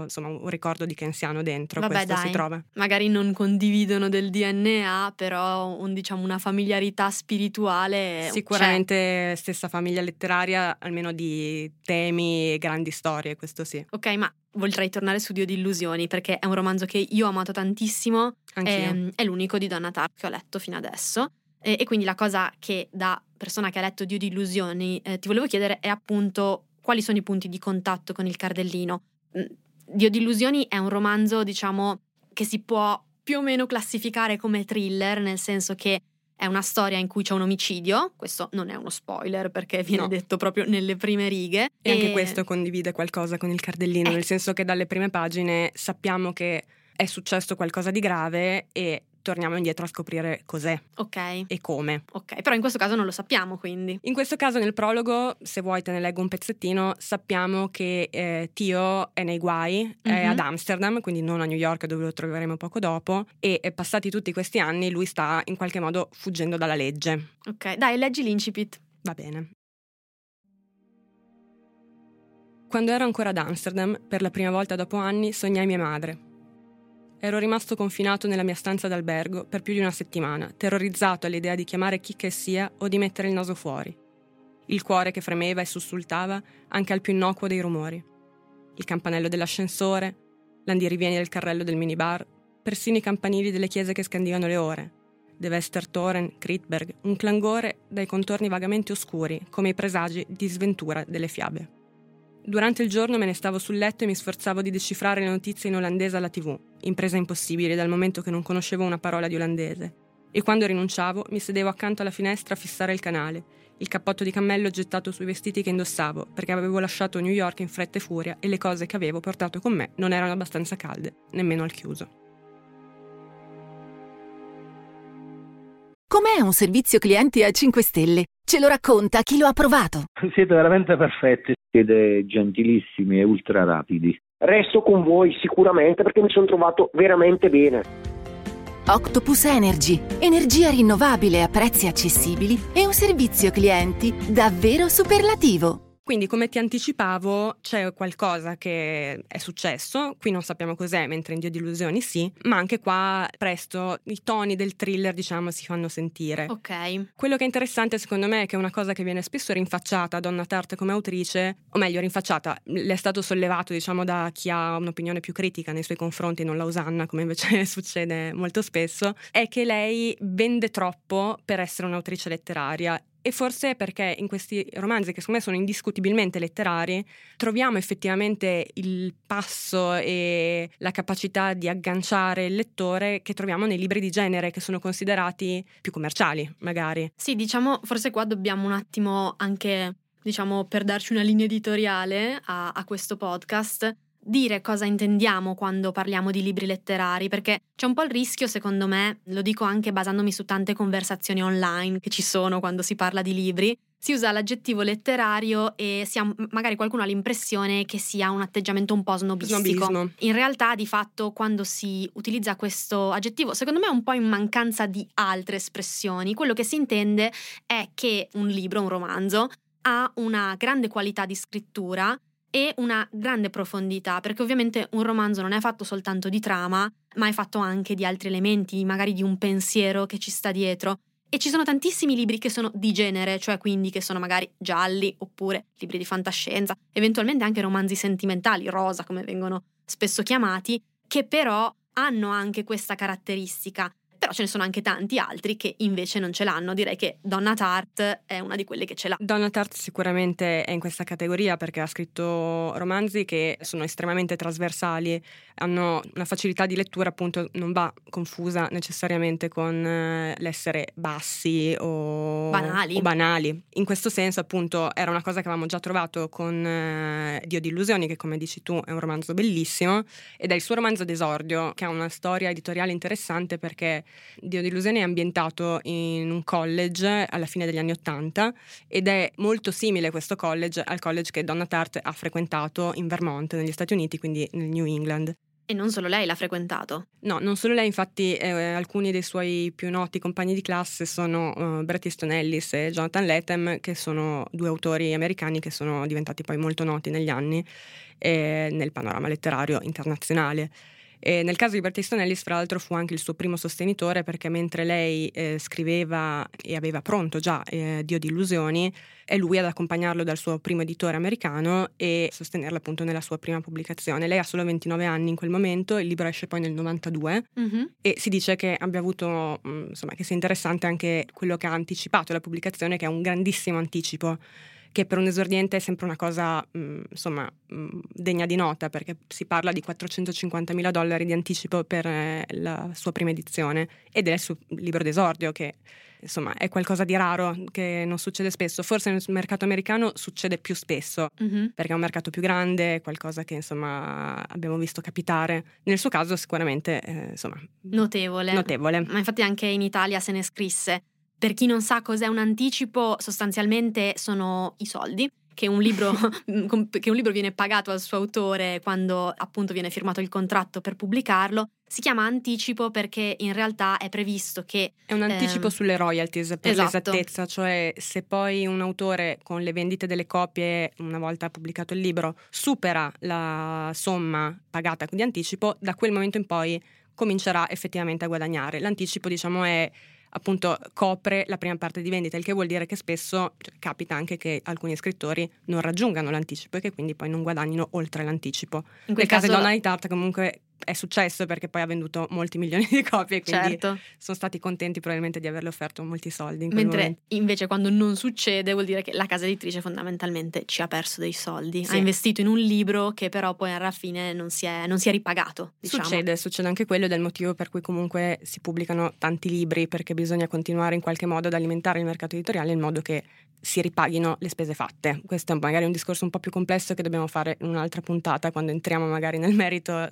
insomma, un ricordo dickensiano dentro, Vabbè, questo dai. si trova. Magari non condividono del DNA, però un, diciamo, una familiarità spirituale. c'è. Sicuramente stessa famiglia letteraria, almeno di temi e grandi storie, questo sì. Ok, ma vorrei tornare su Dio di illusioni perché è un romanzo che io ho amato tantissimo. Anch'io. Ehm, è l'unico di Donna Tartt che ho letto fino adesso. E, e quindi la cosa che da persona che ha letto Dio di illusioni eh, ti volevo chiedere è appunto quali sono i punti di contatto con il cardellino. Mm, Dio di illusioni è un romanzo, diciamo, che si può più o meno classificare come thriller, nel senso che è una storia in cui c'è un omicidio, questo non è uno spoiler perché viene No. detto proprio nelle prime righe. E anche questo condivide qualcosa con il cardellino, Eh. nel senso che dalle prime pagine sappiamo che è successo qualcosa di grave e torniamo indietro a scoprire cos'è Ok, e come. ok, però in questo caso non lo sappiamo quindi. In questo caso nel prologo, se vuoi te ne leggo un pezzettino, sappiamo che eh, Tio è nei guai, è Mhm. ad Amsterdam, quindi non a New York dove lo troveremo poco dopo, e eh, passati tutti questi anni lui sta in qualche modo fuggendo dalla legge. Ok, dai, leggi l'incipit. Va bene. Quando ero ancora ad Amsterdam, per la prima volta dopo anni, sognai mia madre. Ero rimasto confinato nella mia stanza d'albergo per più di una settimana, terrorizzato all'idea di chiamare chi che sia o di mettere il naso fuori. Il cuore che fremeva e sussultava anche al più innocuo dei rumori. Il campanello dell'ascensore, l'andirivieni del carrello del minibar, persino i campanili delle chiese che scandivano le ore. De Westertoren, Kritberg, un clangore dai contorni vagamente oscuri, come i presagi di sventura delle fiabe. Durante il giorno me ne stavo sul letto e mi sforzavo di decifrare le notizie in olandese alla tv, impresa impossibile dal momento che non conoscevo una parola di olandese. E quando rinunciavo, mi sedevo accanto alla finestra a fissare il canale, il cappotto di cammello gettato sui vestiti che indossavo, perché avevo lasciato New York in fretta e furia e le cose che avevo portato con me non erano abbastanza calde, nemmeno al chiuso. Com'è un servizio clienti a 5 stelle? Ce lo racconta chi lo ha provato. Siete veramente perfetti, siete gentilissimi e ultra rapidi. Resto con voi sicuramente perché mi sono trovato veramente bene. Octopus Energy, energia rinnovabile a prezzi accessibili e un servizio clienti davvero superlativo. Quindi, come ti anticipavo, c'è qualcosa che è successo, qui non sappiamo cos'è, mentre in Dio di illusioni sì, ma anche qua presto i toni del thriller, diciamo, si fanno sentire. Ok. Quello che è interessante secondo me è che è una cosa che viene spesso rinfacciata a Donna Tart come autrice, o meglio rinfacciata, le è stato sollevato diciamo da chi ha un'opinione più critica nei suoi confronti, non la usanna come invece succede molto spesso, è che lei vende troppo per essere un'autrice letteraria e forse perché in questi romanzi, che secondo me sono indiscutibilmente letterari, troviamo effettivamente il passo e la capacità di agganciare il lettore che troviamo nei libri di genere, che sono considerati più commerciali, magari. Sì, diciamo, forse qua dobbiamo un attimo anche, diciamo, per darci una linea editoriale a, a questo podcast, dire cosa intendiamo quando parliamo di libri letterari, perché c'è un po' il rischio, secondo me, lo dico anche basandomi su tante conversazioni online che ci sono quando si parla di libri, si usa l'aggettivo letterario e ha- magari qualcuno ha l'impressione che sia un atteggiamento un po' snobistico. Snobismo. In realtà, di fatto, quando si utilizza questo aggettivo, secondo me è un po' in mancanza di altre espressioni. Quello che si intende è che un libro, un romanzo, ha una grande qualità di scrittura e una grande profondità, perché ovviamente un romanzo non è fatto soltanto di trama, ma è fatto anche di altri elementi, magari di un pensiero che ci sta dietro. E ci sono tantissimi libri che sono di genere, cioè quindi che sono magari gialli oppure libri di fantascienza, eventualmente anche romanzi sentimentali, rosa come vengono spesso chiamati, che però hanno anche questa caratteristica. Però ce ne sono anche tanti altri che invece non ce l'hanno. Direi che Donna Tart è una di quelle che ce l'ha. Donna Tart sicuramente è in questa categoria perché ha scritto romanzi che sono estremamente trasversali, hanno una facilità di lettura appunto non va confusa necessariamente con eh, l'essere bassi o banali. o banali. In questo senso appunto era una cosa che avevamo già trovato con eh, Dio di illusioni che come dici tu è un romanzo bellissimo ed è il suo romanzo d'esordio che ha una storia editoriale interessante perché Dio di illusioni è ambientato in un college alla fine degli anni Ottanta ed è molto simile questo college al college che Donna Tart ha frequentato in Vermont negli Stati Uniti, quindi nel New England. E non solo lei l'ha frequentato. No, non solo lei, infatti eh, alcuni dei suoi più noti compagni di classe sono uh, Bret Easton Ellis e Jonathan Lethem, che sono due autori americani che sono diventati poi molto noti negli anni eh, nel panorama letterario internazionale. E nel caso di Ellis, fra l'altro, fu anche il suo primo sostenitore perché mentre lei eh, scriveva e aveva pronto già eh, Dio di illusioni, è lui ad accompagnarlo dal suo primo editore americano e sostenerlo appunto nella sua prima pubblicazione. Lei ha solo 29 anni in quel momento, il libro esce poi nel 92 mm-hmm. e si dice che abbia avuto, mm, insomma, che sia interessante anche quello che ha anticipato la pubblicazione, che è un grandissimo anticipo che per un esordiente è sempre una cosa mh, mm, insomma mh, mm, degna di nota perché si parla di 450 mila dollari di anticipo per eh, la sua prima edizione. Ed è il suo libro d'esordio che insomma è qualcosa di raro che non succede spesso. Forse nel mercato americano succede più spesso mm-hmm. perché è un mercato più grande è qualcosa che insomma abbiamo visto capitare. Nel suo caso sicuramente eh, insomma notevole. notevole. Ma infatti anche in Italia se ne scrisse per chi non sa cos'è un anticipo, sostanzialmente sono i soldi che un, libro, che un libro viene pagato al suo autore quando appunto viene firmato il contratto per pubblicarlo. Si chiama anticipo perché in realtà è previsto che... È un anticipo ehm, sulle royalties per esatto. l'esattezza, cioè se poi un autore con le vendite delle copie, una volta pubblicato il libro, supera la somma pagata di anticipo, da quel momento in poi comincerà effettivamente a guadagnare. L'anticipo diciamo è appunto copre la prima parte di vendita, il che vuol dire che spesso cioè, capita anche che alcuni scrittori non raggiungano l'anticipo e che quindi poi non guadagnino oltre l'anticipo. In Nel caso caso di Donna di Tart comunque è successo perché poi ha venduto molti milioni di copie quindi certo. sono stati contenti probabilmente di averle offerto molti soldi. In Mentre momento. invece quando non succede vuol dire che la casa editrice fondamentalmente ci ha perso dei soldi, Sì. ha investito in un libro che però poi alla fine non si è, non si è ripagato. Diciamo. Succede, succede anche quello ed è il motivo per cui comunque si pubblicano tanti libri perché bisogna continuare in qualche modo ad alimentare il mercato editoriale in modo che si ripaghino le spese fatte. Questo è magari un discorso un po' più complesso che dobbiamo fare in un'altra puntata quando entriamo magari nel merito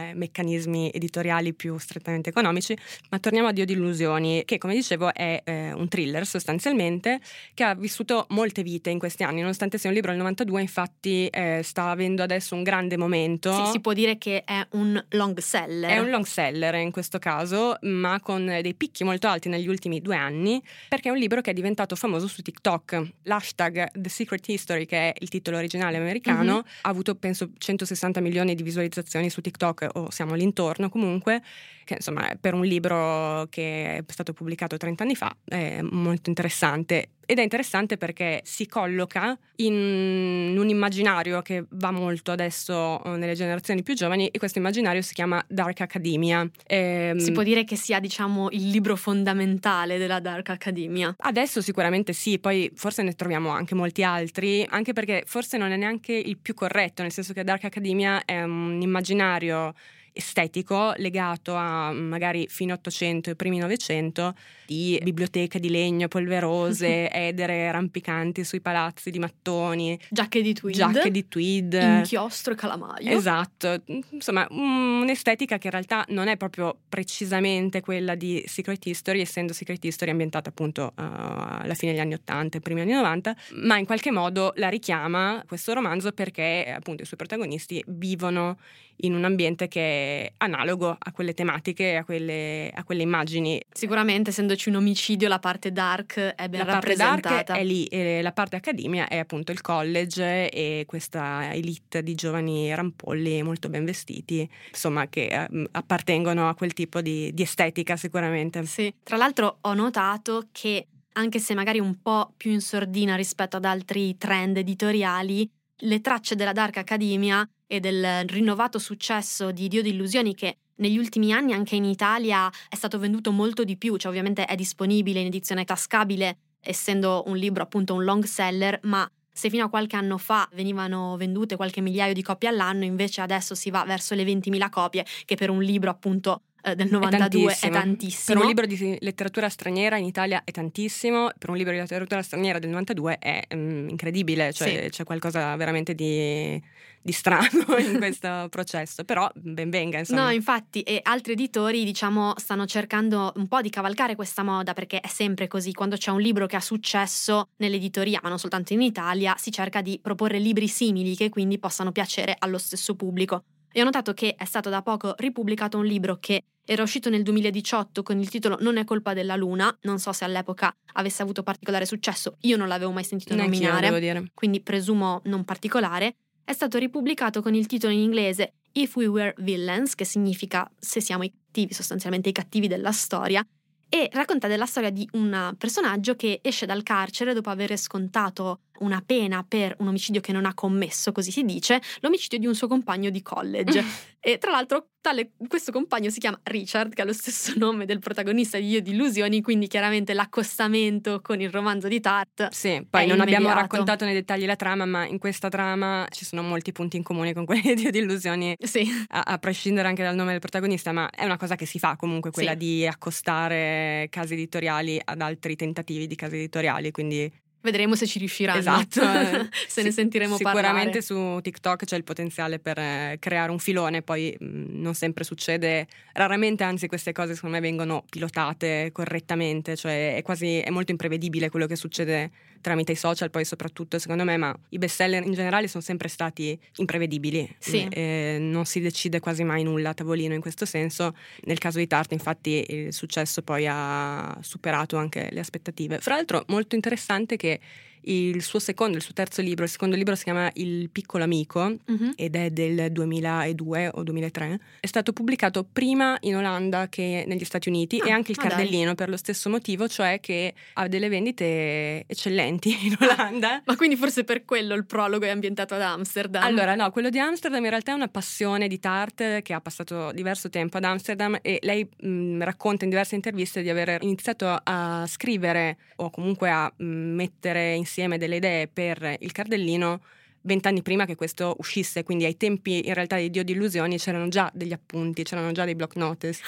dei meccanismi editoriali più strettamente economici, ma torniamo a Dio di illusioni, che come dicevo è eh, un thriller sostanzialmente che ha vissuto molte vite in questi anni, nonostante sia un libro del 92, infatti eh, sta avendo adesso un grande momento. Sì, si può dire che è un long seller. È un long seller in questo caso, ma con dei picchi molto alti negli ultimi due anni, perché è un libro che è diventato famoso su TikTok. L'hashtag The Secret History, che è il titolo originale americano, Mhm. ha avuto penso 160 milioni di visualizzazioni su TikTok, o siamo all'intorno comunque, che insomma per un libro che è stato pubblicato 30 anni fa è molto interessante. Ed è interessante perché si colloca in un immaginario che va molto adesso eh, nelle generazioni più giovani e questo immaginario si chiama Dark Academia. Ehm, Si può dire che sia, diciamo, il libro fondamentale della Dark Academia. Adesso sicuramente sì, poi forse ne troviamo anche molti altri, anche perché forse non è neanche il più corretto, nel senso che Dark Academia è un immaginario estetico legato a magari fine 800 e primi 900 di biblioteche di legno polverose, edere rampicanti sui palazzi di mattoni, Giacche di tweed. giacche di tweed. Inchiostro e calamaio. Esatto, insomma un'estetica che in realtà non è proprio precisamente quella di Secret History, essendo Secret History ambientata appunto uh, alla fine degli anni 80 e primi anni 90, ma in qualche modo la richiama questo romanzo perché appunto i suoi protagonisti vivono in un ambiente che è analogo a quelle tematiche, a quelle, a quelle immagini. Sicuramente, essendoci un omicidio, la parte dark è ben la parte rappresentata. dark è lì, e la parte accademia è appunto il college e questa elite di giovani rampolli molto ben vestiti, insomma, che eh, appartengono a quel tipo di, di estetica sicuramente. Sì. Tra l'altro ho notato che, anche se magari un po' più in sordina rispetto ad altri trend editoriali, le tracce della Dark Academia e del rinnovato successo di Dio di Illusioni che negli ultimi anni anche in Italia è stato venduto molto di più, cioè ovviamente è disponibile in edizione tascabile, essendo un libro appunto un long seller, ma se fino a qualche anno fa venivano vendute qualche migliaio di copie all'anno, invece adesso si va verso le 20.000 copie, che per un libro appunto eh, del 92 è tantissimo. è tantissimo. Per un libro di letteratura straniera in Italia è tantissimo, per un libro di letteratura straniera del 92 è um, incredibile, cioè sì. c'è qualcosa veramente di, di strano in questo processo, però ben venga insomma. No, infatti, e altri editori diciamo stanno cercando un po' di cavalcare questa moda perché è sempre così, quando c'è un libro che ha successo nell'editoria, ma non soltanto in Italia, si cerca di proporre libri simili che quindi possano piacere allo stesso pubblico. E ho notato che è stato da poco ripubblicato un libro che era uscito nel 2018 con il titolo Non è colpa della luna, non so se all'epoca avesse avuto particolare successo, io non l'avevo mai sentito Neanche nominare, io, devo dire. quindi presumo non particolare. È stato ripubblicato con il titolo in inglese If We Were Villains, che significa se siamo i cattivi, sostanzialmente i cattivi della storia, e racconta della storia di un personaggio che esce dal carcere dopo aver scontato una pena per un omicidio che non ha commesso, così si dice, l'omicidio di un suo compagno di college. e tra l'altro tale, questo compagno si chiama Richard, che ha lo stesso nome del protagonista di Io di Illusioni, quindi chiaramente l'accostamento con il romanzo di Tart. Sì, poi non immediato. abbiamo raccontato nei dettagli la trama, ma in questa trama ci sono molti punti in comune con quelli di Io di Illusioni, sì. a, a, prescindere anche dal nome del protagonista, ma è una cosa che si fa comunque, quella sì. di accostare casi editoriali ad altri tentativi di casi editoriali, quindi Vedremo se ci riusciranno. Esatto. se ne sentiremo parlare. Sicuramente su TikTok c'è il potenziale per eh, creare un filone, poi mh, mm, non sempre succede, raramente anzi queste cose secondo me vengono pilotate correttamente, cioè è quasi, è molto imprevedibile quello che succede tramite i social poi soprattutto secondo me, ma i bestseller in generale sono sempre stati imprevedibili, sì. e non si decide quasi mai nulla a tavolino in questo senso. Nel caso di Tart infatti il successo poi ha superato anche le aspettative. Fra l'altro molto interessante che il suo secondo, il suo terzo libro, il secondo libro si chiama Il piccolo amico uh-huh. ed è del 2002 o 2003. È stato pubblicato prima in Olanda che negli Stati Uniti ah, e anche il ah, cardellino dai. per lo stesso motivo, cioè che ha delle vendite eccellenti in ah, Olanda. Ma quindi forse per quello il prologo è ambientato ad Amsterdam? Allora no, quello di Amsterdam in realtà è una passione di Tart che ha passato diverso tempo ad Amsterdam e lei mh, racconta in diverse interviste di aver iniziato a scrivere o comunque a mh, mettere in insieme delle idee per il cardellino vent'anni prima che questo uscisse, quindi ai tempi in realtà di Dio di Illusioni c'erano già degli appunti, c'erano già dei block notice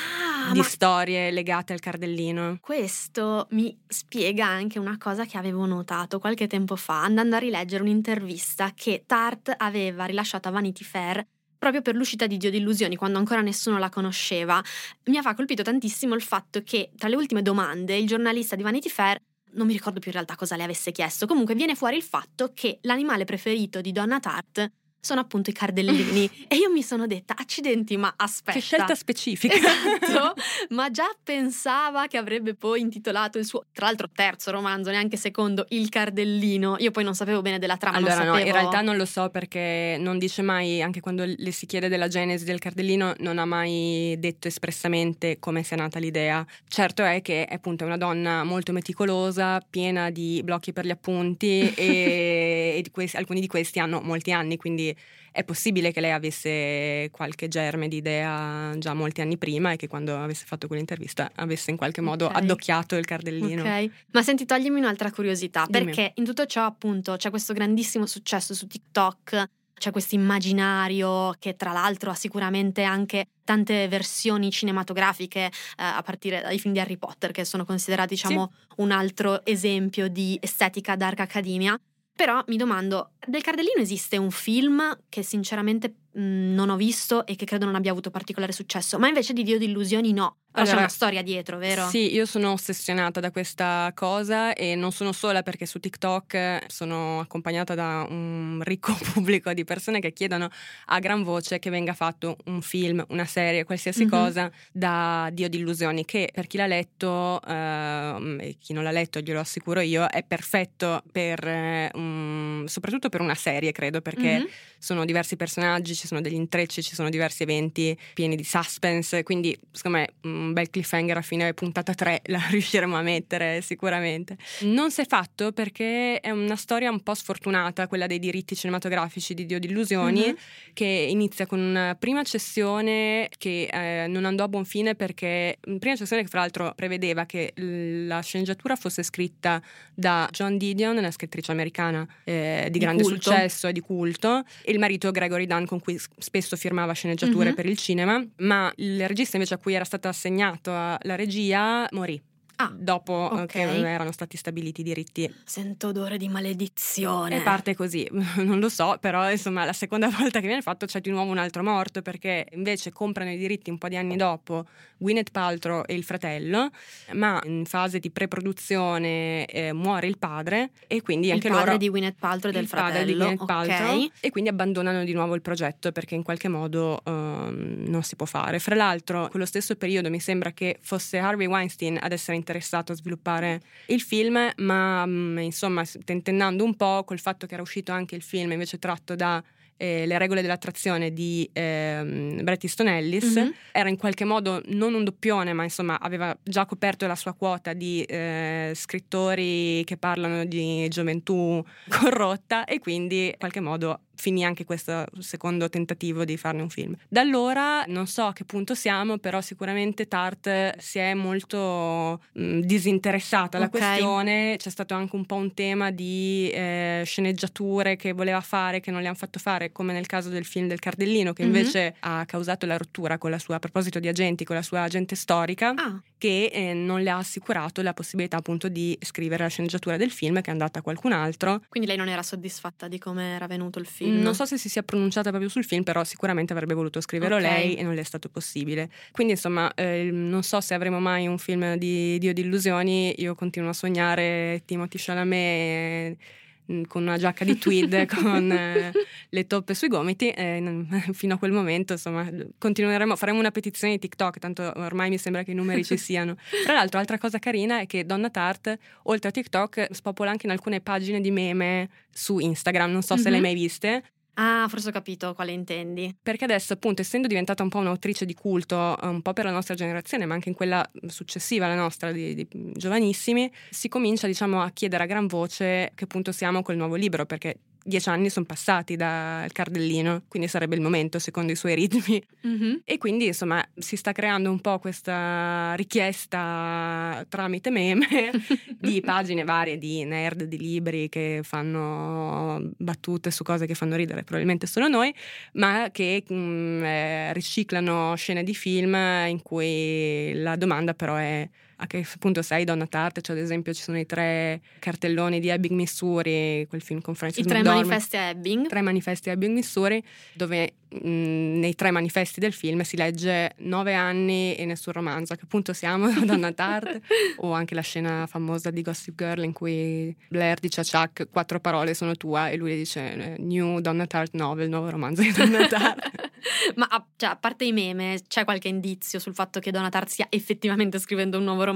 ah, di storie legate al cardellino. Questo mi spiega anche una cosa che avevo notato qualche tempo fa, andando a rileggere un'intervista che Tart aveva rilasciato a Vanity Fair proprio per l'uscita di Dio di Illusioni, quando ancora nessuno la conosceva. Mi ha colpito tantissimo il fatto che tra le ultime domande il giornalista di Vanity Fair non mi ricordo più in realtà cosa le avesse chiesto. Comunque viene fuori il fatto che l'animale preferito di Donna Tart sono appunto i cardellini. e io mi sono detta, accidenti, ma aspetta. Che scelta specifica. Esatto, ma già pensava che avrebbe poi intitolato il suo, tra l'altro terzo romanzo, neanche secondo, Il cardellino. Io poi non sapevo bene della trama. Allora no, in realtà non lo so perché non dice mai, anche quando le si chiede della genesi del cardellino, non ha mai detto espressamente come sia nata l'idea. Certo è che appunto è una donna molto meticolosa, piena di blocchi per gli appunti e, e di questi, alcuni di questi hanno molti anni, quindi è possibile che lei avesse qualche germe di idea già molti anni prima e che quando avesse fatto quell'intervista avesse in qualche modo okay. addocchiato il cardellino. Ok, ma senti, toglimi un'altra curiosità, Dimmi. perché in tutto ciò appunto c'è questo grandissimo successo su TikTok, c'è questo immaginario che tra l'altro ha sicuramente anche tante versioni cinematografiche eh, a partire dai film di Harry Potter che sono considerati diciamo sì. un altro esempio di estetica dark academia però mi domando, del Cardellino esiste un film che sinceramente non ho visto e che credo non abbia avuto particolare successo, ma invece di Dio di illusioni no. Allora, c'è una storia dietro, vero? Sì, io sono ossessionata da questa cosa e non sono sola perché su TikTok sono accompagnata da un ricco pubblico di persone che chiedono a gran voce che venga fatto un film, una serie, qualsiasi mm-hmm. cosa da Dio di illusioni, che per chi l'ha letto eh, e chi non l'ha letto, glielo assicuro io, è perfetto per, um, soprattutto per una serie, credo, perché mm-hmm. sono diversi personaggi, ci sono degli intrecci, ci sono diversi eventi pieni di suspense, quindi secondo me un bel cliffhanger a fine puntata 3 la riusciremo a mettere sicuramente. Non si è fatto perché è una storia un po' sfortunata, quella dei diritti cinematografici di Dio di Illusioni, mm-hmm. che inizia con una prima cessione che eh, non andò a buon fine perché prima cessione che fra l'altro prevedeva che la sceneggiatura fosse scritta da John Didion, una scrittrice americana eh, di, di, grande culto. successo e di culto, e il marito Gregory Dunn con cui spesso firmava sceneggiature mm-hmm. per il cinema, ma il regista invece a cui era stata assegnata la regia morì Ah, dopo okay. che erano stati stabiliti i diritti. Sento odore di maledizione. E parte così, non lo so, però insomma la seconda volta che viene fatto c'è di nuovo un altro morto perché invece comprano i diritti un po' di anni dopo Gwyneth Paltrow e il fratello, ma in fase di preproduzione eh, muore il padre e quindi anche loro... Il padre di Gwyneth Paltrow e del fratello. di Gwyneth Paltrow e quindi abbandonano di nuovo il progetto perché in qualche modo uh, non si può fare. Fra l'altro, quello stesso periodo mi sembra che fosse Harvey Weinstein ad essere interessato a sviluppare il film, ma mm, insomma tentennando un po' col fatto che era uscito anche il film invece tratto da eh, Le regole dell'attrazione di eh, Bret Easton Ellis, mm-hmm. era in qualche modo non un doppione, ma insomma aveva già coperto la sua quota di eh, scrittori che parlano di gioventù corrotta e quindi in qualche modo finì anche questo secondo tentativo di farne un film. Da allora non so a che punto siamo, però sicuramente Tart si è molto mh, disinteressata alla okay. questione, c'è stato anche un po' un tema di eh, sceneggiature che voleva fare che non le hanno fatto fare, come nel caso del film del Cardellino che invece mm-hmm. ha causato la rottura con la sua, a proposito di agenti, con la sua agente storica, ah. che eh, non le ha assicurato la possibilità appunto di scrivere la sceneggiatura del film che è andata a qualcun altro. Quindi lei non era soddisfatta di come era venuto il film? Non so se si sia pronunciata proprio sul film, però sicuramente avrebbe voluto scriverlo okay. lei e non le è stato possibile. Quindi insomma, eh, non so se avremo mai un film di Dio di illusioni. Io continuo a sognare Timothy Chalamet mm, con una giacca di tweed con eh, le toppe sui gomiti e fino a quel momento insomma continueremo faremo una petizione di TikTok tanto ormai mi sembra che i numeri ci siano tra l'altro altra cosa carina è che Donna Tart oltre a TikTok spopola anche in alcune pagine di meme su Instagram non so mm-hmm. se le hai mai viste Ah, forse ho capito quale intendi. Perché adesso, appunto, essendo diventata un po' un'autrice di culto, un po' per la nostra generazione, ma anche in quella successiva alla nostra, di, di giovanissimi, si comincia, diciamo, a chiedere a gran voce che punto siamo col nuovo libro, perché dieci anni sono passati dal cardellino, quindi sarebbe il momento secondo i suoi ritmi. Mm-hmm. E quindi insomma si sta creando un po' questa richiesta tramite meme di pagine varie di nerd, di libri che fanno battute su cose che fanno ridere, probabilmente solo noi, ma che mh, mm, eh, riciclano scene di film in cui la domanda però è a che punto sei Donna Tart, cioè ad esempio ci sono i tre cartelloni di Ebbing, Missouri, quel film con Francis I tre McDormand. manifesti a Ebbing. Tre manifesti a Ebbing, Missouri, dove mh, nei tre manifesti del film si legge nove anni e nessun romanzo, a che punto siamo Donna Tart? o anche la scena famosa di Gossip Girl in cui Blair dice a Chuck quattro parole sono tua e lui dice New Donna Tart novel, nuovo romanzo di Donna Tart. Ma a, cioè, a parte i meme, c'è qualche indizio sul fatto che Donna Tart stia effettivamente scrivendo un nuovo romanzo?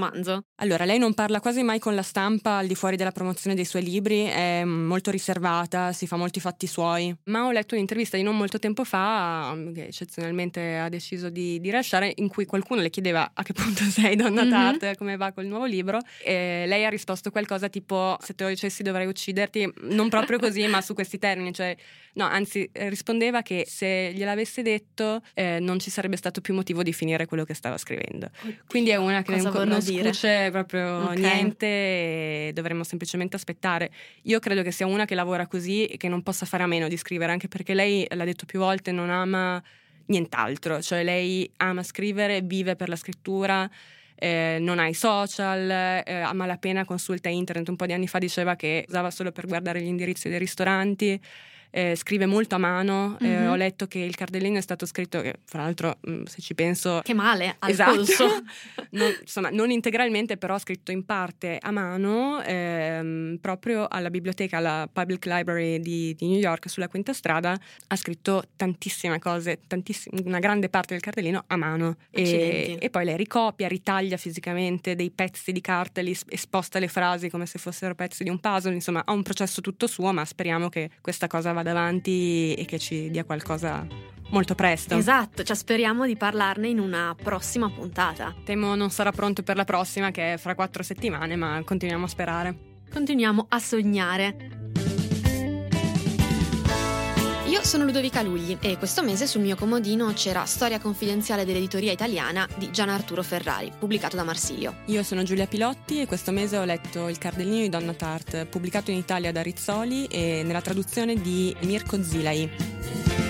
Allora, lei non parla quasi mai con la stampa al di fuori della promozione dei suoi libri, è molto riservata, si fa molti fatti suoi. Ma ho letto un'intervista di non molto tempo fa, che eccezionalmente ha deciso di, di rilasciare, in cui qualcuno le chiedeva a che punto sei, Donna mm-hmm. Tart, come va col nuovo libro. E lei ha risposto qualcosa tipo: Se te lo dicessi dovrei ucciderti, non proprio così, ma su questi termini, cioè No, anzi, rispondeva che se gliel'avesse detto eh, non ci sarebbe stato più motivo di finire quello che stava scrivendo. Quindi è una che non, non scuce proprio okay. niente dovremmo semplicemente aspettare. Io credo che sia una che lavora così e che non possa fare a meno di scrivere, anche perché lei, l'ha detto più volte, non ama nient'altro, cioè lei ama scrivere, vive per la scrittura. Eh, non ha i social, eh, a malapena consulta internet. Un po' di anni fa diceva che usava solo per guardare gli indirizzi dei ristoranti eh, scrive molto a mano. Mm-hmm. Eh, ho letto che il cardellino è stato scritto, che, fra l'altro, mh, mm, se ci penso. Che male, al esatto. polso. non, insomma, non integralmente, però scritto in parte a mano, ehm, proprio alla biblioteca, alla Public Library di, di, New York, sulla Quinta Strada. Ha scritto tantissime cose, tantissime, una grande parte del cardellino a mano. E, e, poi le ricopia, ritaglia fisicamente dei pezzi di carta, li esposta le frasi come se fossero pezzi di un puzzle. Insomma, ha un processo tutto suo, ma speriamo che questa cosa vada avanti e che ci dia qualcosa molto presto. Esatto, cioè speriamo di parlarne in una prossima puntata. Temo non sarà pronto per la prossima, che è fra quattro settimane, ma continuiamo a sperare. Continuiamo a sognare. Io sono Ludovica Lugli e questo mese sul mio comodino c'era Storia confidenziale dell'editoria italiana di Gian Arturo Ferrari, pubblicato da Marsilio. Io sono Giulia Pilotti e questo mese ho letto Il Cardellino di Donna Tart, pubblicato in Italia da Rizzoli e nella traduzione di Mirko Zilai.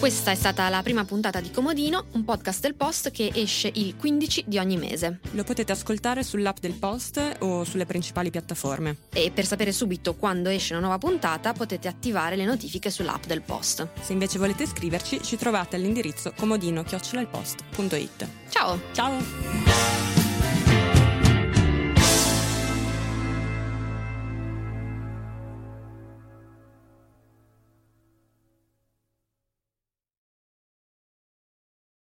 Questa è stata la prima puntata di Comodino, un podcast del Post che esce il 15 di ogni mese. Lo potete ascoltare sull'app del Post o sulle principali piattaforme. E per sapere subito quando esce una nuova puntata potete attivare le notifiche sull'app del Post. Se invece volete scriverci ci trovate all'indirizzo comodino-post.it. Ciao! Ciao!